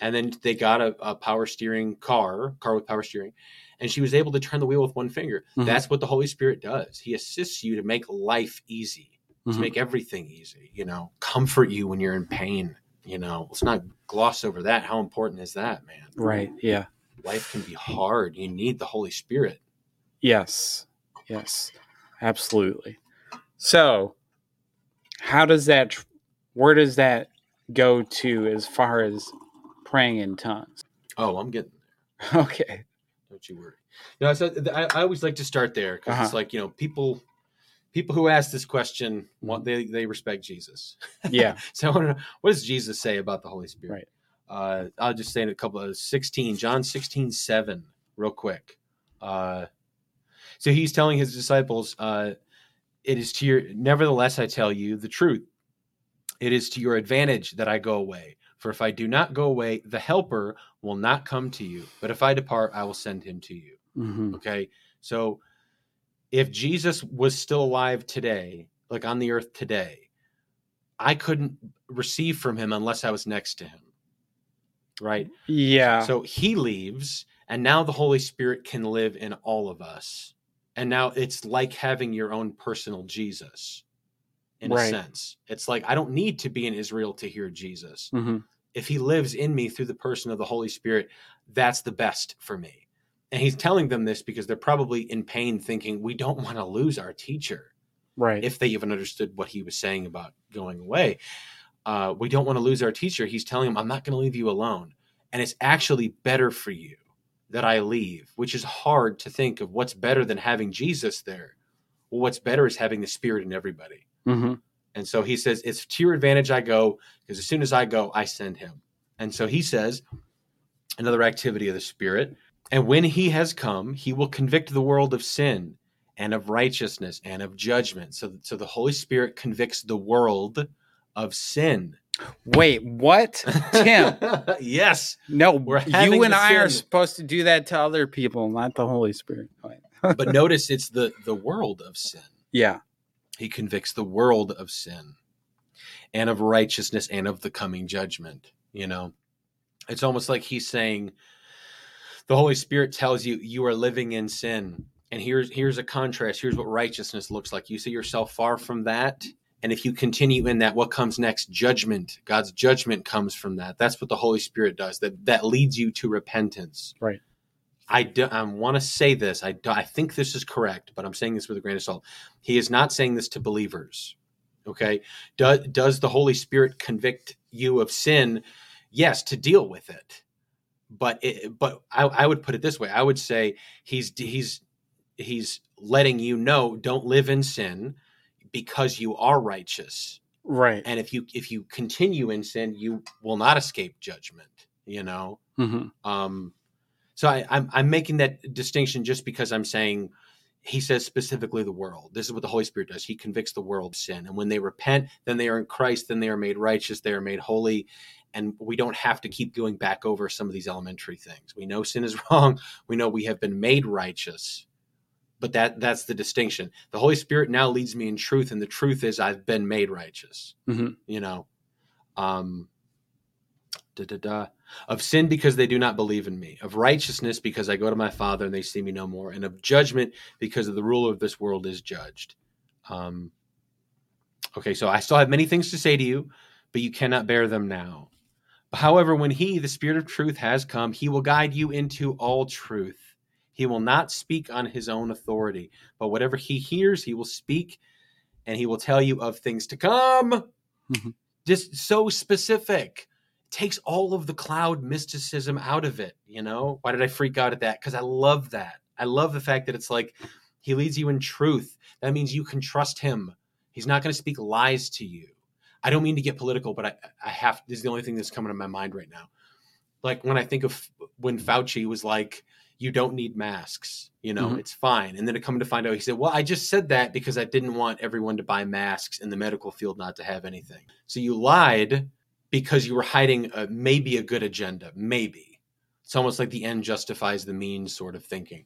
D: and then they got a, a power steering car, car with power steering, and she was able to turn the wheel with one finger.
C: Mhm.
D: That's what the Holy Spirit does. He assists you to make life easy, to
C: Mhm.
D: make everything easy. You know, comfort you when you're in pain. You know, let's not gloss over that. How important is that, man?
C: Right. Yeah.
D: Life can be hard. You need the Holy Spirit.
C: Yes. Yes. Absolutely. So, how does that? Where does that go to as far as praying in tongues?
D: Oh, I'm getting there. *laughs*
C: Okay.
D: Don't you worry. No, so th- I, I always like to start there because it's
C: Uh-huh.
D: like you know people people who ask this question want they they respect Jesus. *laughs*
C: Yeah.
D: So I want to know what does Jesus say about the Holy Spirit?
C: Right.
D: Uh, I'll just say in a couple of 16, John 16, 7, real quick. Uh, so he's telling his disciples, uh, it is to your, nevertheless, I tell you the truth. It is to your advantage that I go away. For if I do not go away, the helper will not come to you. But if I depart, I will send him to you.
C: hmm
D: Okay. So if Jesus was still alive today, like on the earth today, I couldn't receive from him unless I was next to him. Right.
C: Yeah.
D: So he leaves, and now the Holy Spirit can live in all of us. And now it's like having your own personal Jesus in a sense. It's like I don't need to be in Israel to hear Jesus
C: hmm
D: if he lives in me through the person of the Holy Spirit, that's the best for me. And he's telling them this because they're probably in pain, thinking, we don't want to lose our teacher
C: Right.
D: if they even understood what he was saying about going away. Uh, we don't want to lose our teacher. He's telling them, I'm not going to leave you alone. And it's actually better for you that I leave, which is hard to think of what's better than having Jesus there. Well, what's better is having the Spirit in everybody.
C: hmm
D: And so he says, It's to your advantage I go, because as soon as I go, I send him. And so he says, another activity of the Spirit. And when he has come, he will convict the world of sin and of righteousness and of judgment. So, so the Holy Spirit convicts the world of sin.
C: Wait, what? Tim. *laughs*
D: yes.
C: No, you and I are supposed to do that to other people, not the Holy Spirit. *laughs*
D: But notice it's the, the world of sin.
C: Yeah.
D: He convicts the world of sin and of righteousness and of the coming judgment. You know, it's almost like he's saying, the Holy Spirit tells you you are living in sin. And here's here's a contrast. Here's what righteousness looks like. You see yourself far from that. And if you continue in that, what comes next? Judgment. God's judgment comes from that. That's what the Holy Spirit does. That that leads you to repentance.
C: Right.
D: I, do, I want to say this. I, do, I think this is correct, but I'm saying this with a grain of salt. He is not saying this to believers. Okay. Do, does the Holy Spirit convict you of sin? Yes, to deal with it. But it, but I, I would put it this way. I would say he's he's he's letting you know don't live in sin because you are righteous.
C: Right.
D: And if you if you continue in sin, you will not escape judgment. You know.
C: hmm
D: Um, so I, I'm I'm making that distinction just because I'm saying he says specifically the world. This is what the Holy Spirit does. He convicts the world of sin, and when they repent, then they are in Christ. Then they are made righteous. They are made holy, and we don't have to keep going back over some of these elementary things. We know sin is *laughs* wrong. We know we have been made righteous, but that that's the distinction. The Holy Spirit now leads me in truth, and the truth is I've been made righteous.
C: Mhm.
D: You know, um, da da da of sin because they do not believe in me, of righteousness because I go to my Father and they see me no more, and of judgment because of the ruler of this world is judged. Um, okay, so I still have many things to say to you, but you cannot bear them now. However, when He, the Spirit of truth, has come, He will guide you into all truth. He will not speak on His own authority, but whatever He hears, He will speak, and He will tell you of things to come.
C: Mhm.
D: Just so specific takes all of the cloud mysticism out of it. You know, why did I freak out at that? Because I love that. I love the fact that it's like he leads you in truth. That means you can trust him. He's not going to speak lies to you. I don't mean to get political, but I, I have, this is the only thing that's coming to my mind right now. Like when I think of when Fauci was like, you don't need masks, you know,
C: Mhm.
D: it's fine. And then to come to find out, he said, well, I just said that because I didn't want everyone to buy masks in the medical field not to have anything. So you lied because you were hiding a, maybe a good agenda, maybe. It's almost like the end justifies the means sort of thinking.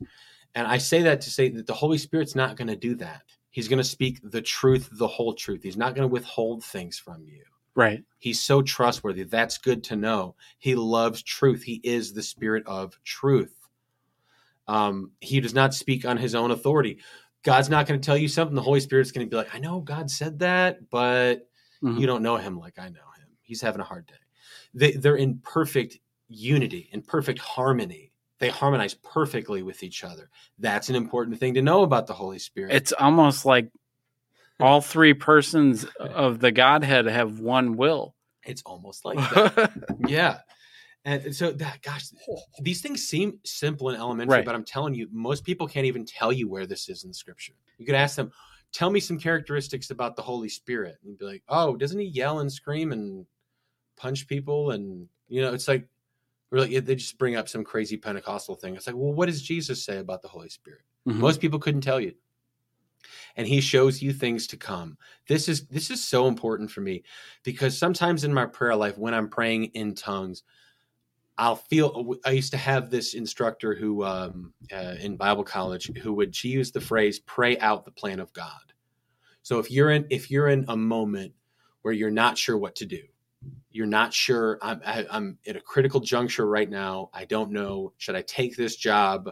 D: And I say that to say that the Holy Spirit's not going to do that. He's going to speak the truth, the whole truth. He's not going to withhold things from you.
C: Right.
D: He's so trustworthy. That's good to know. He loves truth. He is the spirit of truth. Um, he does not speak on his own authority. God's not going to tell you something. The Holy Spirit's going to be like, I know God said that, but
C: Mhm.
D: you don't know him like I know him. He's having a hard day. They, they're in perfect unity, in perfect harmony. They harmonize perfectly with each other. That's an important thing to know about the Holy Spirit.
C: It's almost like all three persons of the Godhead have one will.
D: it's almost like that. *laughs* yeah. And so that gosh, these things seem simple and elementary,
C: Right.
D: but I'm telling you, most people can't even tell you where this is in scripture. You could ask them, tell me some characteristics about the Holy Spirit. And you'd be like, oh, doesn't he yell and scream and punch people? And you know, it's like really they just bring up some crazy Pentecostal thing. It's like, well, what does Jesus say about the Holy Spirit?
C: Mhm.
D: Most people couldn't tell you. And he shows you things to come. This is this is so important for me because sometimes in my prayer life when I'm praying in tongues, I'll feel I used to have this instructor who um, uh, in Bible college who would she used the phrase pray out the plan of God. So if you're in if you're in a moment where you're not sure what to do, you're not sure I'm I, I'm at a critical juncture right now. I don't know should I take this job?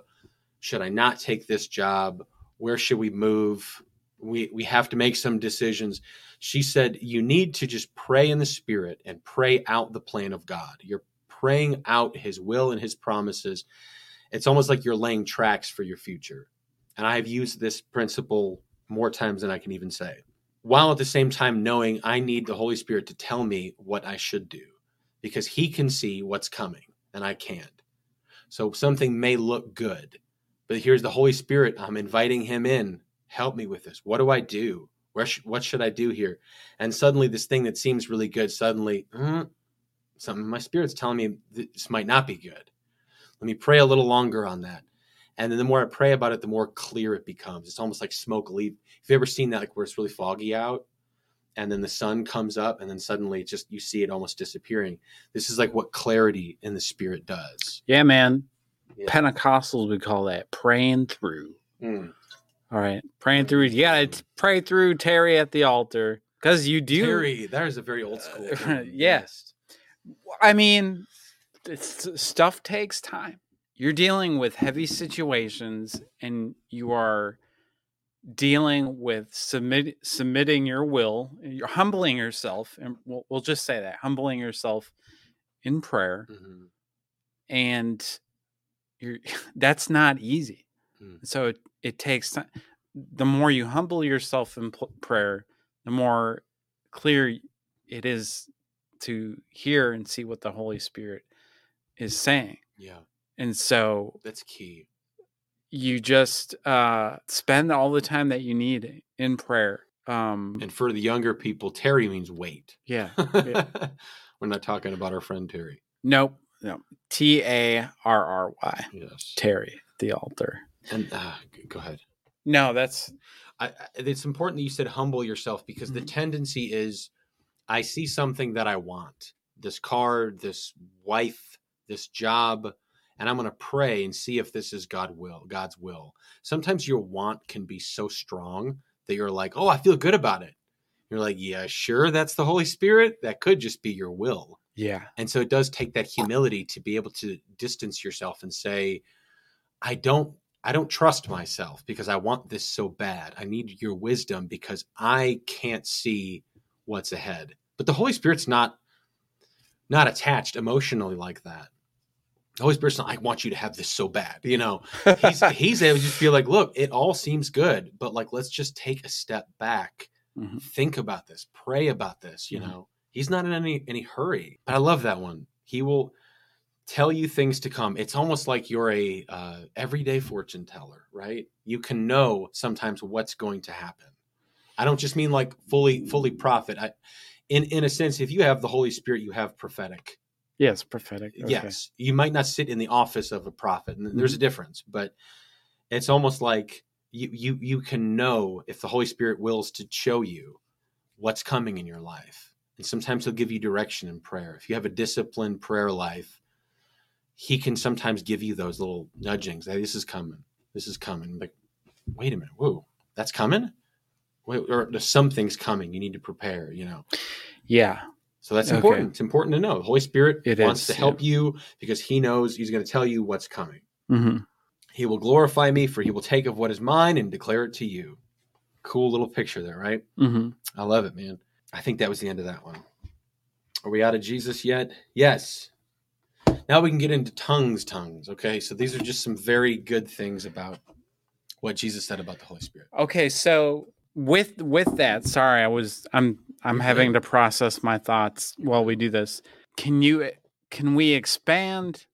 D: Should I not take this job? Where should we move? We we have to make some decisions. She said you need to just pray in the spirit and pray out the plan of God. You're praying out his will and his promises. It's almost like you're laying tracks for your future. And I've used this principle more times than I can even say. While at the same time knowing I need the Holy Spirit to tell me what I should do because he can see what's coming and I can't. So something may look good, but here's the Holy Spirit. I'm inviting him in. Help me with this. What do I do? Where sh- what should I do here? And suddenly, this thing that seems really good, suddenly, mm, something my spirit's telling me this might not be good. Let me pray a little longer on that. And then the more I pray about it, the more clear it becomes. It's almost like smoke leave. if you ever seen that, like where it's really foggy out, and then the sun comes up, and then suddenly just you see it almost disappearing. This is like what clarity in the spirit does.
C: Yeah, man.
D: Yeah.
C: Pentecostals would call that praying through.
D: Mm.
C: All right. Praying through. You got to pray through tarry at the altar because you do.
D: Tarry, that is a very old school. *laughs*
C: Uh, yes. I mean, it's, stuff takes time. You're dealing with heavy situations and you are dealing with submit, submitting your will. You're humbling yourself. And we'll, we'll just say that humbling yourself in prayer.
D: Mhm.
C: And you're, *laughs* that's not easy.
D: Mm.
C: So it, it takes time. The more you humble yourself in pl- prayer, the more clear it is to hear and see what the Holy Spirit is saying.
D: Yeah,
C: And so
D: that's key.
C: you just uh, spend all the time that you need in prayer. Um,
D: And for the younger people, Tarry means wait.
C: yeah. *laughs*
D: We're not talking about our friend Terry.
C: Nope. No. T A R R Y.
D: Yes.
C: Tarry, the altar.
D: And uh, go ahead.
C: No, that's
D: I, it's important that you said humble yourself because the
C: Mhm.
D: tendency is I see something that I want this car, this wife, this job, and I'm going to pray and see if this is God will, God's will. Sometimes your want can be so strong that you're like, "Oh, I feel good about it." You're like, "Yeah, sure, that's the Holy Spirit." That could just be your will.
C: yeah.
D: And so it does take that humility to be able to distance yourself and say, I don't I don't trust myself because I want this so bad. I need your wisdom because I can't see what's ahead. But the Holy Spirit's not not attached emotionally like that. The Holy Spirit's not, I want you to have this so bad. You know, he's *laughs* he's able to just feel like, look, it all seems good, but like let's just take a step back
C: Mhm.
D: think about this, pray about this. You
C: Mhm.
D: know, he's not in any any hurry. But I love that one. He will tell you things to come. It's almost like you're a uh, everyday fortune teller, right? You can know sometimes what's going to happen. I don't just mean like fully fully prophet. I, in in a sense, if you have the Holy Spirit, you have prophetic.
C: Yes, prophetic. Okay.
D: Yes, you might not sit in the office of a prophet, and there's a mm-hmm. difference, but it's almost like you you you can know if the Holy Spirit wills to show you what's coming in your life, and sometimes He'll give you direction in prayer. If you have a disciplined prayer life, He can sometimes give you those little nudgings. Hey, this is coming. This is coming. Like, wait a minute. Whoa, that's coming. Or something's coming. You need to prepare. You know.
C: Yeah.
D: So that's
C: Okay.
D: important. It's important to know. The Holy Spirit
C: It
D: wants
C: is,
D: to help you because He knows He's going to tell you what's coming.
C: hmm
D: He will glorify me, for He will take of what is mine and declare it to you. Cool little picture there, right?
C: hmm
D: I love it, man. I think that was the end of that one. Are we out of Jesus yet? Yes. Now we can get into tongues, tongues. Okay, so these are just some very good things about what Jesus said about the Holy Spirit.
C: Okay, so with with that, sorry, I was I'm I'm having to process my thoughts while we do this. Can you can we expand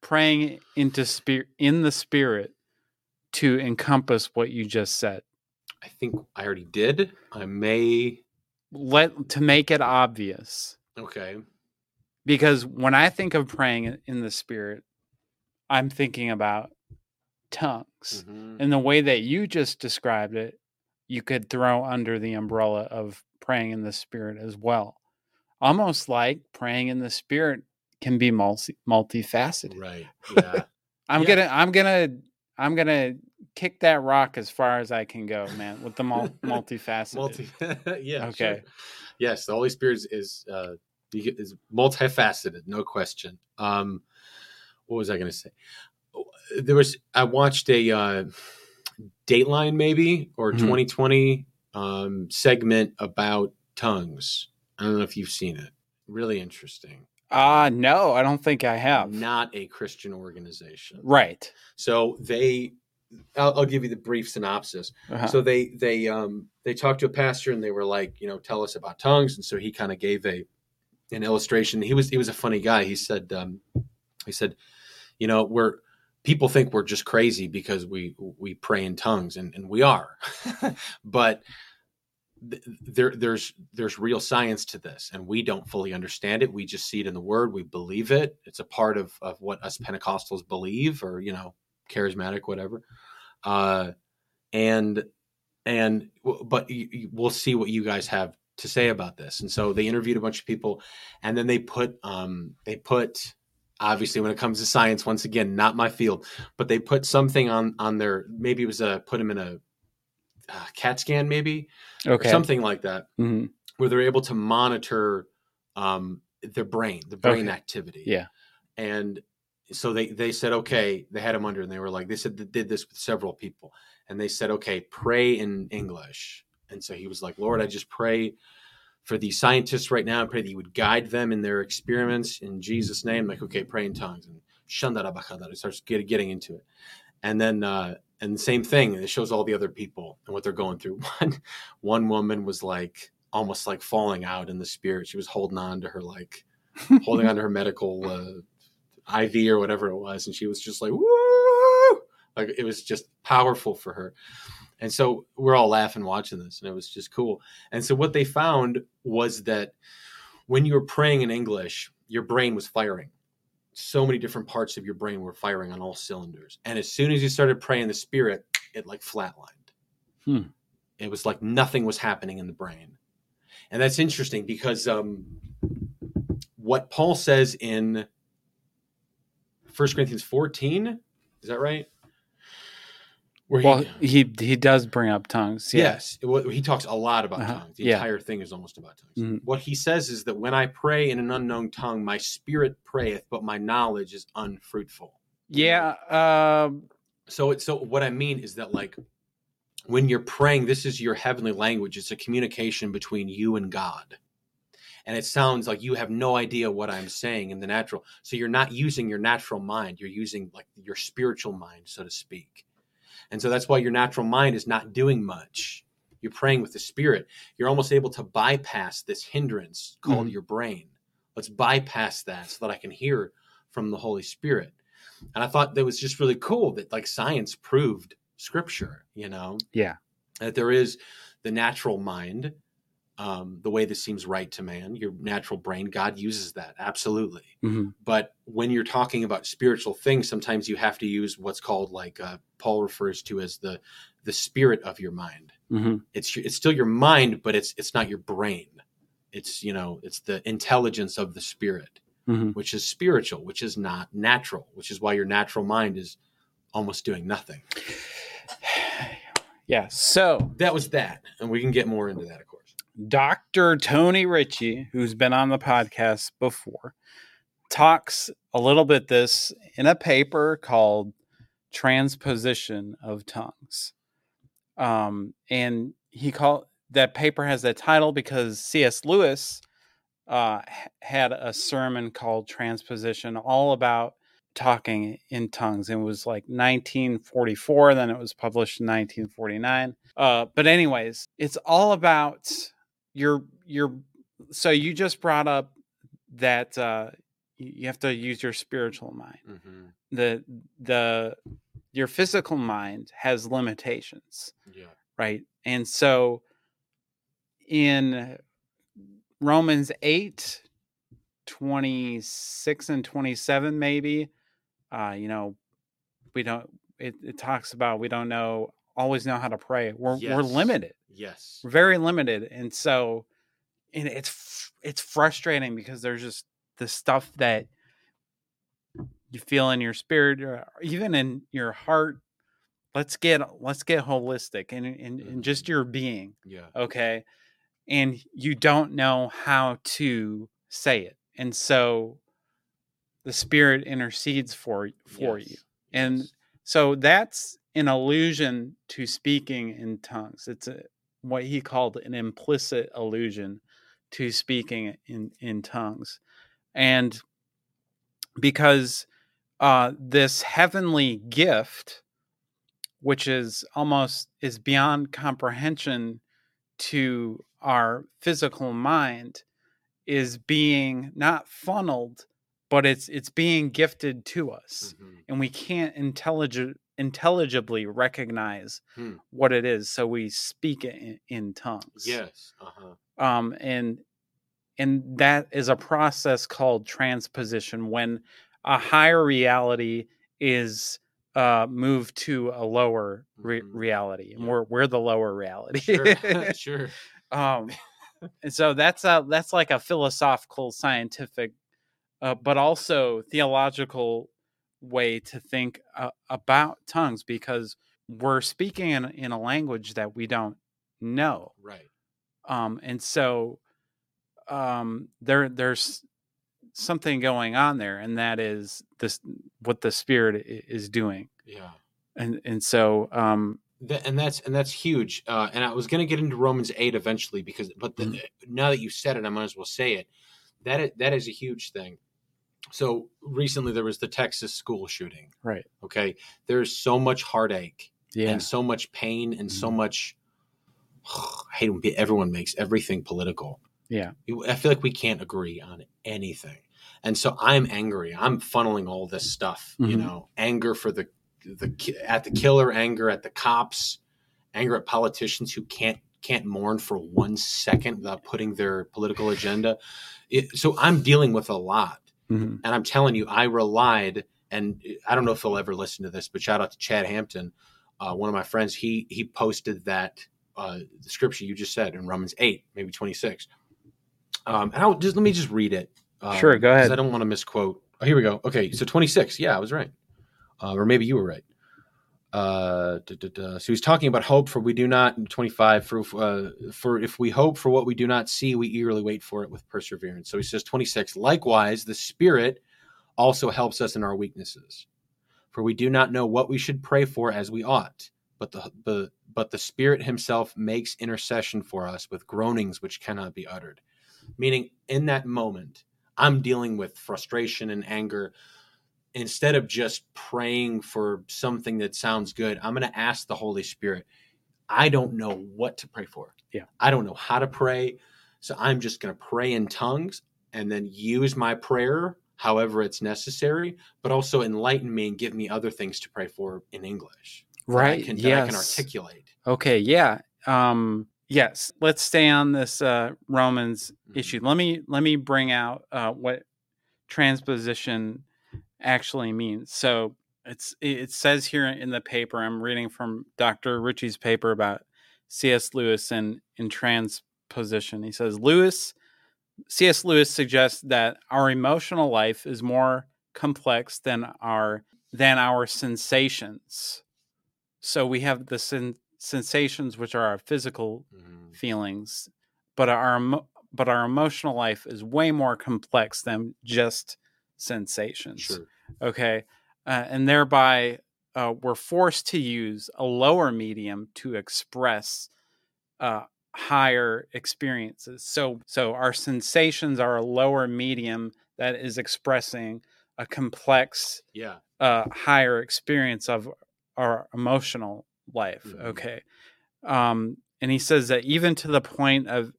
C: praying into spirit in the spirit to encompass what you just said?
D: I think I already did. I may.
C: Let to make it obvious.
D: Okay.
C: because when I think of praying in- the spirit, I'm thinking about tongues.
D: Mhm.
C: And the way that you just described it, you could throw under the umbrella of praying in the spirit as well. Almost like praying in the spirit can be multi multifaceted.
D: Right. Yeah. *laughs*
C: I'm
D: Yeah.
C: gonna I'm gonna I'm gonna kick that rock as far as I can go, man, with the mul- multifaceted.
D: Multi. *laughs* yeah.
C: Okay.
D: sure. Yes, the Holy Spirit is, is uh is multifaceted, no question. Um, what was I going to say? Oh, There was I watched a uh, Dateline maybe or
C: Mhm.
D: 2020 um, segment about tongues. I don't know if you've seen it. Really interesting.
C: Ah, no, I don't think I have.
D: Not a Christian organization.
C: Right.
D: So they, I'll, I'll give you the brief synopsis.
C: Uh-huh.
D: So they they um they talked to a pastor and they were like, you know, tell us about tongues. And so he kind of gave a an illustration. He was he was a funny guy. He said um he said, you know, we're people think we're just crazy because we we pray in tongues and, and we are. *laughs* but th- there there's there's real science to this and we don't fully understand it. We just see it in the word. We believe it. It's a part of of what us pentecostals believe or you know charismatic whatever. Uh and and but we'll see what you guys have to say about this. And so they interviewed a bunch of people and then they put um they put obviously when it comes to science once again not my field but they put something on on their maybe it was a put them in a uh, cat scan maybe
C: okay.
D: something like that
C: Mhm.
D: where they're able to monitor um, their brain, the brain
C: Okay.
D: activity.
C: Yeah.
D: And so they they said, okay, they had him under, and they were like, they said they did this with several people, and they said, okay, pray in English. And so he was like, Lord, I just pray for these scientists right now. I pray that you would guide them in their experiments in Jesus' name. like, okay, pray in tongues, and shandarabakadar. It starts get, getting into it, and then. uh and the same thing it shows all the other people and what they're going through *laughs* one one woman was like almost like falling out in the spirit she was holding on to her like holding on to her medical uh, iv or whatever it was and she was just like woo like it was just powerful for her and so we're all laughing watching this and it was just cool and so what they found was that when you were praying in english your brain was firing so many different parts of your brain were firing on all cylinders. And as soon as you started praying the spirit, it like flatlined.
C: Hmm.
D: It was like nothing was happening in the brain. And that's interesting because um, what Paul says in 1 Corinthians 14, is that right? Where
C: Well, he he does bring up tongues. Yeah.
D: Yes, he talks a lot about
C: Uh-huh,
D: tongues. The
C: yeah.
D: entire thing is almost about tongues.
C: Mhm.
D: What he says is that when I pray in an unknown tongue, my spirit prayeth, but my knowledge is unfruitful.
C: Yeah. Um,
D: So it, so what I mean is that like when you're praying, this is your heavenly language. It's a communication between you and God. And it sounds like you have no idea what I'm saying in the natural. So you're not using your natural mind. You're using like your spiritual mind, so to speak. And so that's why your natural mind is not doing much. You're praying with the spirit. You're almost able to bypass this hindrance called
C: Mhm.
D: your brain. Let's bypass that so that I can hear from the Holy Spirit. And I thought that was just really cool that like science proved scripture, you know?
C: Yeah.
D: That there is the natural mind, um, the way this seems right to man, your natural brain, God uses that absolutely.
C: Mhm.
D: But when you're talking about spiritual things, sometimes you have to use what's called like uh, Paul refers to as the the spirit of your mind.
C: Mhm.
D: It's it's still your mind, but it's it's not your brain. It's you know it's the intelligence of the spirit,
C: Mhm.
D: which is spiritual, which is not natural, which is why your natural mind is almost doing nothing. *sighs*
C: Yeah. So
D: That was that, and we can get more into that.
C: Dr. Tony Richie, who's been on the podcast before, talks a little bit this in a paper called Transposition of Tongues. Um, and he called that paper has that title because C.S. Lewis uh, had a sermon called Transposition, all about talking in tongues. It was like 1944, then it was published in 1949. Uh, but anyways, it's all about your your. So you just brought up that uh, you you have to use your spiritual mind.
D: Mm-hmm.
C: The the your physical mind has limitations
D: Yeah.
C: right? And so in Romans 8, 26 and 27, maybe, uh, you know, we don't, it, it talks about we don't know, always know how to pray. We're, we're limited,
D: Yes.
C: we're very limited. And so, and it's, it's frustrating because there's just the stuff that you feel in your spirit or even in your heart let's get let's get holistic and and, and just mm-hmm. your being
D: Yeah.
C: okay and you don't know how to say it and so the spirit intercedes for for you and
D: Yes.
C: so that's an allusion to speaking in tongues. It's a, what he called an implicit allusion to speaking in in tongues. And because uh this heavenly gift which is almost is beyond comprehension to our physical mind is being not funneled but it's it's being gifted to us.
D: Mhm.
C: and we can't intellig- intelligibly recognize
D: Hmm.
C: what it is so we speak it in, in tongues
D: Yes. Uh huh.
C: um and and that is a process called transposition when a higher reality is uh moved to a lower re-
D: Mhm.
C: reality and
D: Yeah.
C: we're we're the lower reality
D: Sure. *laughs* *laughs* sure.
C: um *laughs* and so that's a that's like a philosophical scientific uh, but also theological way to think uh, about tongues because we're speaking in, in a language that we don't know
D: Right.
C: um and so um there there's something going on there and that is this what the spirit is doing
D: Yeah.
C: and and so um
D: Th- and that's and that's huge. Uh, and I was going to get into Romans eight eventually because, but the,
C: Mhm.
D: now that you said it, I might as well say it. That is, that is a huge thing. So recently there was the Texas school shooting.
C: right
D: Okay, there's so much heartache
C: yeah
D: and so much pain and so
C: Mhm.
D: much. *sighs* I hate when everyone makes everything political.
C: yeah
D: I feel like we can't agree on anything. And so I'm angry. I'm funneling all this stuff, you
C: Mhm.
D: know, anger for the the at the killer, anger at the cops, anger at politicians who can't can't mourn for one second without putting their political agenda. It, so I'm dealing with a lot.
C: Mhm.
D: And I'm telling you, I relied, and I don't know if he'll ever listen to this, but shout out to Chad Hampton, uh, one of my friends. He he posted that uh, the scripture you just said in Romans eight, maybe twenty six. Um, and I'll just let me just read it. Um,
C: Sure, go ahead.
D: I don't want to misquote. Oh, here we go. Okay, so twenty six. Yeah, I was right, uh, or maybe you were right. Uh. So he's talking about hope, for we do not. Twenty five. For uh, for if we hope for what we do not see, we eagerly wait for it with perseverance. So he says twenty six. Likewise, the Spirit also helps us in our weaknesses, for we do not know what we should pray for as we ought, but the, the but the Spirit Himself makes intercession for us with groanings which cannot be uttered. Meaning, in that moment, I'm dealing with frustration and anger. Instead of just praying for something that sounds good, I'm going to ask the Holy Spirit. I don't know what to pray for.
C: Yeah.
D: I don't know how to pray. So I'm just going to pray in tongues and then use my prayer however it's necessary, but also enlighten me and give me other things to pray for in English. that I
C: right
D: can, that I can articulate.
C: okay yeah um yes, let's stay on this uh, Romans
D: Mhm.
C: issue. Let me let me bring out uh, what transposition actually means. So it's it says here in the paper. I'm reading from Dr. Richie's paper about C.S. Lewis and in transposition. He says Lewis C.S. Lewis suggests that our emotional life is more complex than our than our sensations. So we have the sen- sensations, which are our physical
D: Mhm.
C: feelings, but our but our emotional life is way more complex than just sensations.
D: Sure.
C: Okay, uh, and thereby uh, we're forced to use a lower medium to express uh, higher experiences. So so our sensations are a lower medium that is expressing a complex
D: Yeah.
C: uh, higher experience of our emotional life.
D: Mhm.
C: Okay, um, and he says that even to the point of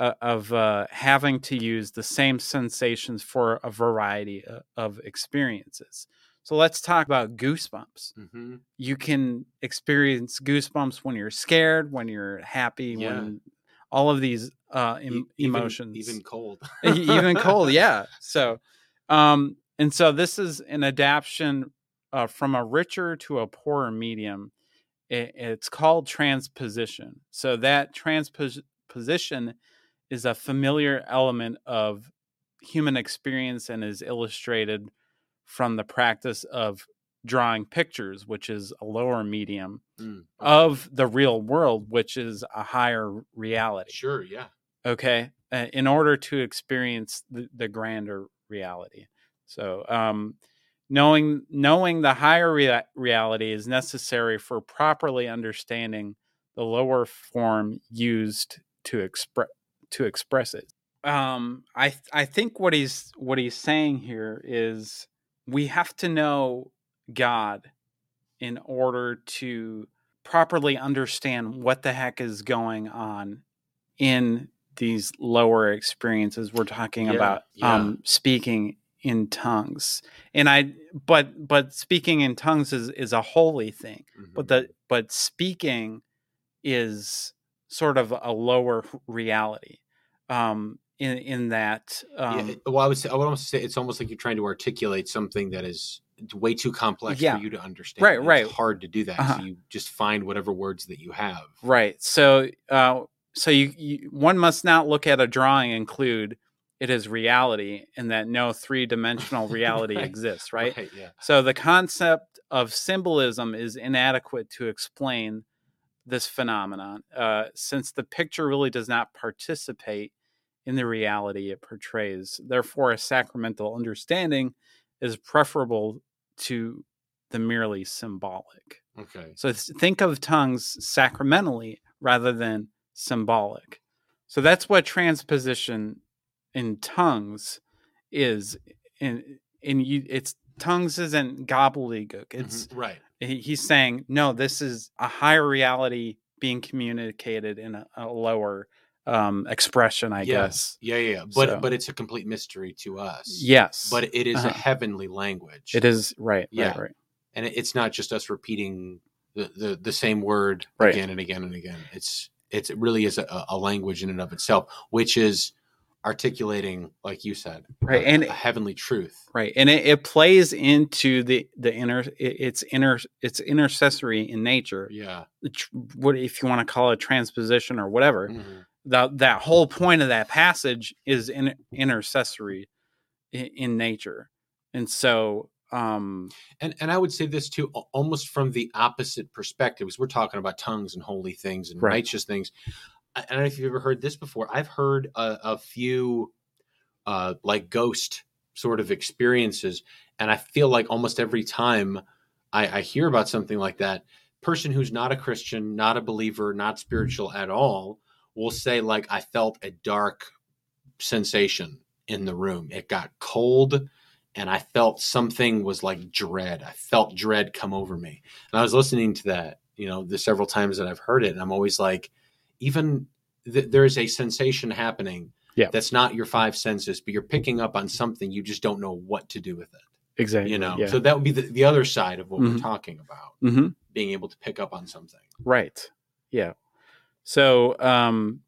C: uh, of uh, having to use the same sensations for a variety of experiences. So let's talk about goosebumps.
D: hmm
C: You can experience goosebumps when you're scared, when you're happy,
D: Yeah.
C: when all of these uh, em- emotions,
D: even cold.
C: Even cold *laughs* yeah so um and so this is an adaptation uh, from a richer to a poorer medium it, it's called transposition so that transposition is a familiar element of human experience and is illustrated from the practice of drawing pictures which is a lower medium
D: Mm,
C: of the real world which is a higher reality
D: Sure. Yeah.
C: okay uh, in order to experience the, the grander reality so um knowing knowing the higher rea- reality is necessary for properly understanding the lower form used to express to express it um i th- i think what he's what he's saying here is we have to know god in order to properly understand what the heck is going on in these lower experiences we're talking
D: Yeah,
C: about
D: yeah.
C: um speaking in tongues and i but but speaking in tongues is is a holy thing but
D: Mhm.
C: the but speaking is sort of a lower reality um in in that um
D: yeah, well, I would say I would almost say it's almost like you're trying to articulate something that is way too complex
C: Yeah.
D: for you to understand.
C: Right,
D: It's
C: right.
D: hard to do that.
C: Uh-huh.
D: So you just find whatever words that you have.
C: Right. So, uh, so you, you one must not look at a drawing include it is reality, and that no three dimensional *laughs* reality
D: Right.
C: exists. Right?
D: Yeah.
C: So the concept of symbolism is inadequate to explain this phenomenon, uh, since the picture really does not participate in the reality it portrays. Therefore, a sacramental understanding is preferable to the merely symbolic.
D: Okay.
C: So th- think of tongues sacramentally rather than symbolic. So that's what transposition in tongues is. In in you, it's tongues isn't gobbledygook. It's
D: Mhm. right.
C: He- he's saying no. This is a higher reality being communicated in a, a lower um, expression. I guess.
D: Yeah, yeah, yeah. But
C: So-
D: but it's a complete mystery to us.
C: Yes.
D: But it is
C: Uh-huh.
D: a heavenly language.
C: it is right.
D: Yeah.
C: Right. Right.
D: and it's not just us repeating the the, the same word
C: Right.
D: again and again and again. It's it's it really is a, a language in and of itself, which is articulating, like you said,
C: Right,
D: a,
C: and-
D: a heavenly truth.
C: right and it, it plays into the the inner it, it's inner it's intercessory in nature
D: Yeah.
C: what if you want to call it transposition or whatever
D: Mhm.
C: that that whole point of that passage is in, intercessory in, in nature and so um
D: And and I would say this too, almost from the opposite perspective, because we're talking about tongues and holy things and
C: Right.
D: righteous things. I don't know if you've ever heard this before. I've heard a, a few uh, like ghost sort of experiences, and I feel like almost every time I, I hear about something like that, person who's not a Christian, not a believer, not spiritual at all, will say like I felt a dark sensation in the room. It got cold and I felt something was like dread. I felt dread come over me. And I was listening to that, you know, the several times that I've heard it, and I'm always like, even th- there is a sensation happening
C: Yeah.
D: that's not your five senses, but you're picking up on something you just don't know what to do with it.
C: exactly
D: You know,
C: yeah
D: so that would be the, the other side of what we're
C: Mhm.
D: talking about,
C: hmm
D: being able to pick up on something.
C: right yeah So, um,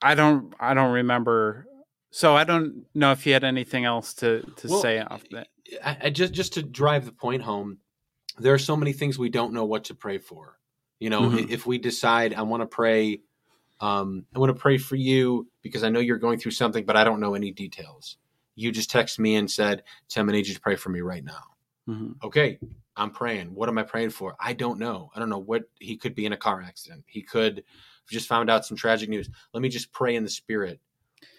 C: I don't, I don't remember. So I don't know if you had anything else to to
D: Well,
C: say off that.
D: I, I just just to drive the point home, there are so many things we don't know what to pray for. You know,
C: Mhm.
D: if we decide I want to pray, um, I want to pray for you because I know you're going through something, but I don't know any details. You just text me and said, "Tim, I need you to pray for me right now."
C: Mhm.
D: Okay, I'm praying. What am I praying for? I don't know. I don't know what he could be in a car accident. He could just found out some tragic news. Let me just pray in the spirit.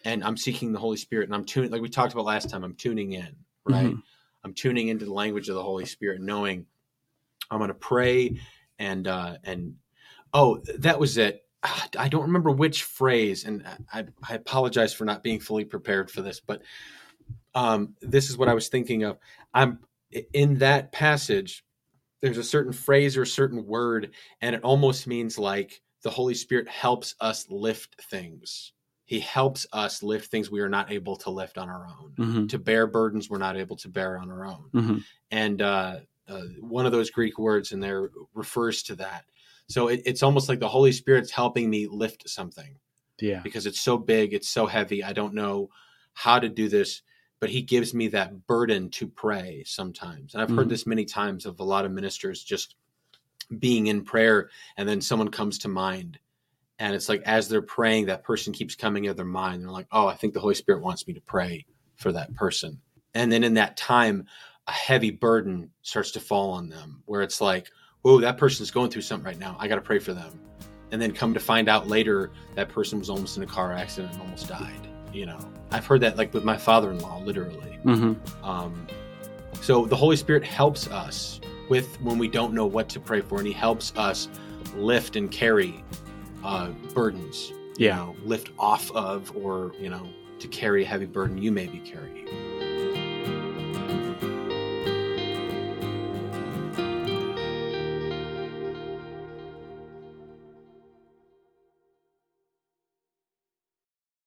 D: And I'm seeking the Holy Spirit and I'm tuning like we talked about last time, I'm tuning in, right? I'm tuning into the language of the Holy Spirit, knowing I'm gonna pray and uh and oh that was it. Ah, I don't remember which phrase, and I, I apologize for not being fully prepared for this, but um, this is what I was thinking of. I'm in that passage. There's a certain phrase or a certain word, and it almost means like the Holy Spirit helps us lift things. He helps us lift things we are not able to lift on our own,
C: Mhm.
D: to bear burdens we're not able to bear on our own
C: Mhm.
D: and uh, uh, one of those Greek words in there refers to that. So it, it's almost like the Holy Spirit's helping me lift something
C: Yeah.
D: because it's so big, it's so heavy. I don't know how to do this, but He gives me that burden to pray sometimes. And I've heard
C: Mhm.
D: this many times of a lot of ministers just being in prayer, and then someone comes to mind. And it's like as they're praying, that person keeps coming into their mind. They're like, oh, I think the Holy Spirit wants me to pray for that person. And then in that time, a heavy burden starts to fall on them where it's like, oh, that person's going through something right now. I got to pray for them. And then come to find out later, that person was almost in a car accident and almost died. You know, I've heard that like with my father in law, literally.
C: Mhm.
D: Um, so the Holy Spirit helps us with when we don't know what to pray for, and He helps us lift and carry uh, burdens. you
C: Yeah.
D: know, lift off of, or you know, to carry a heavy burden you may be carrying.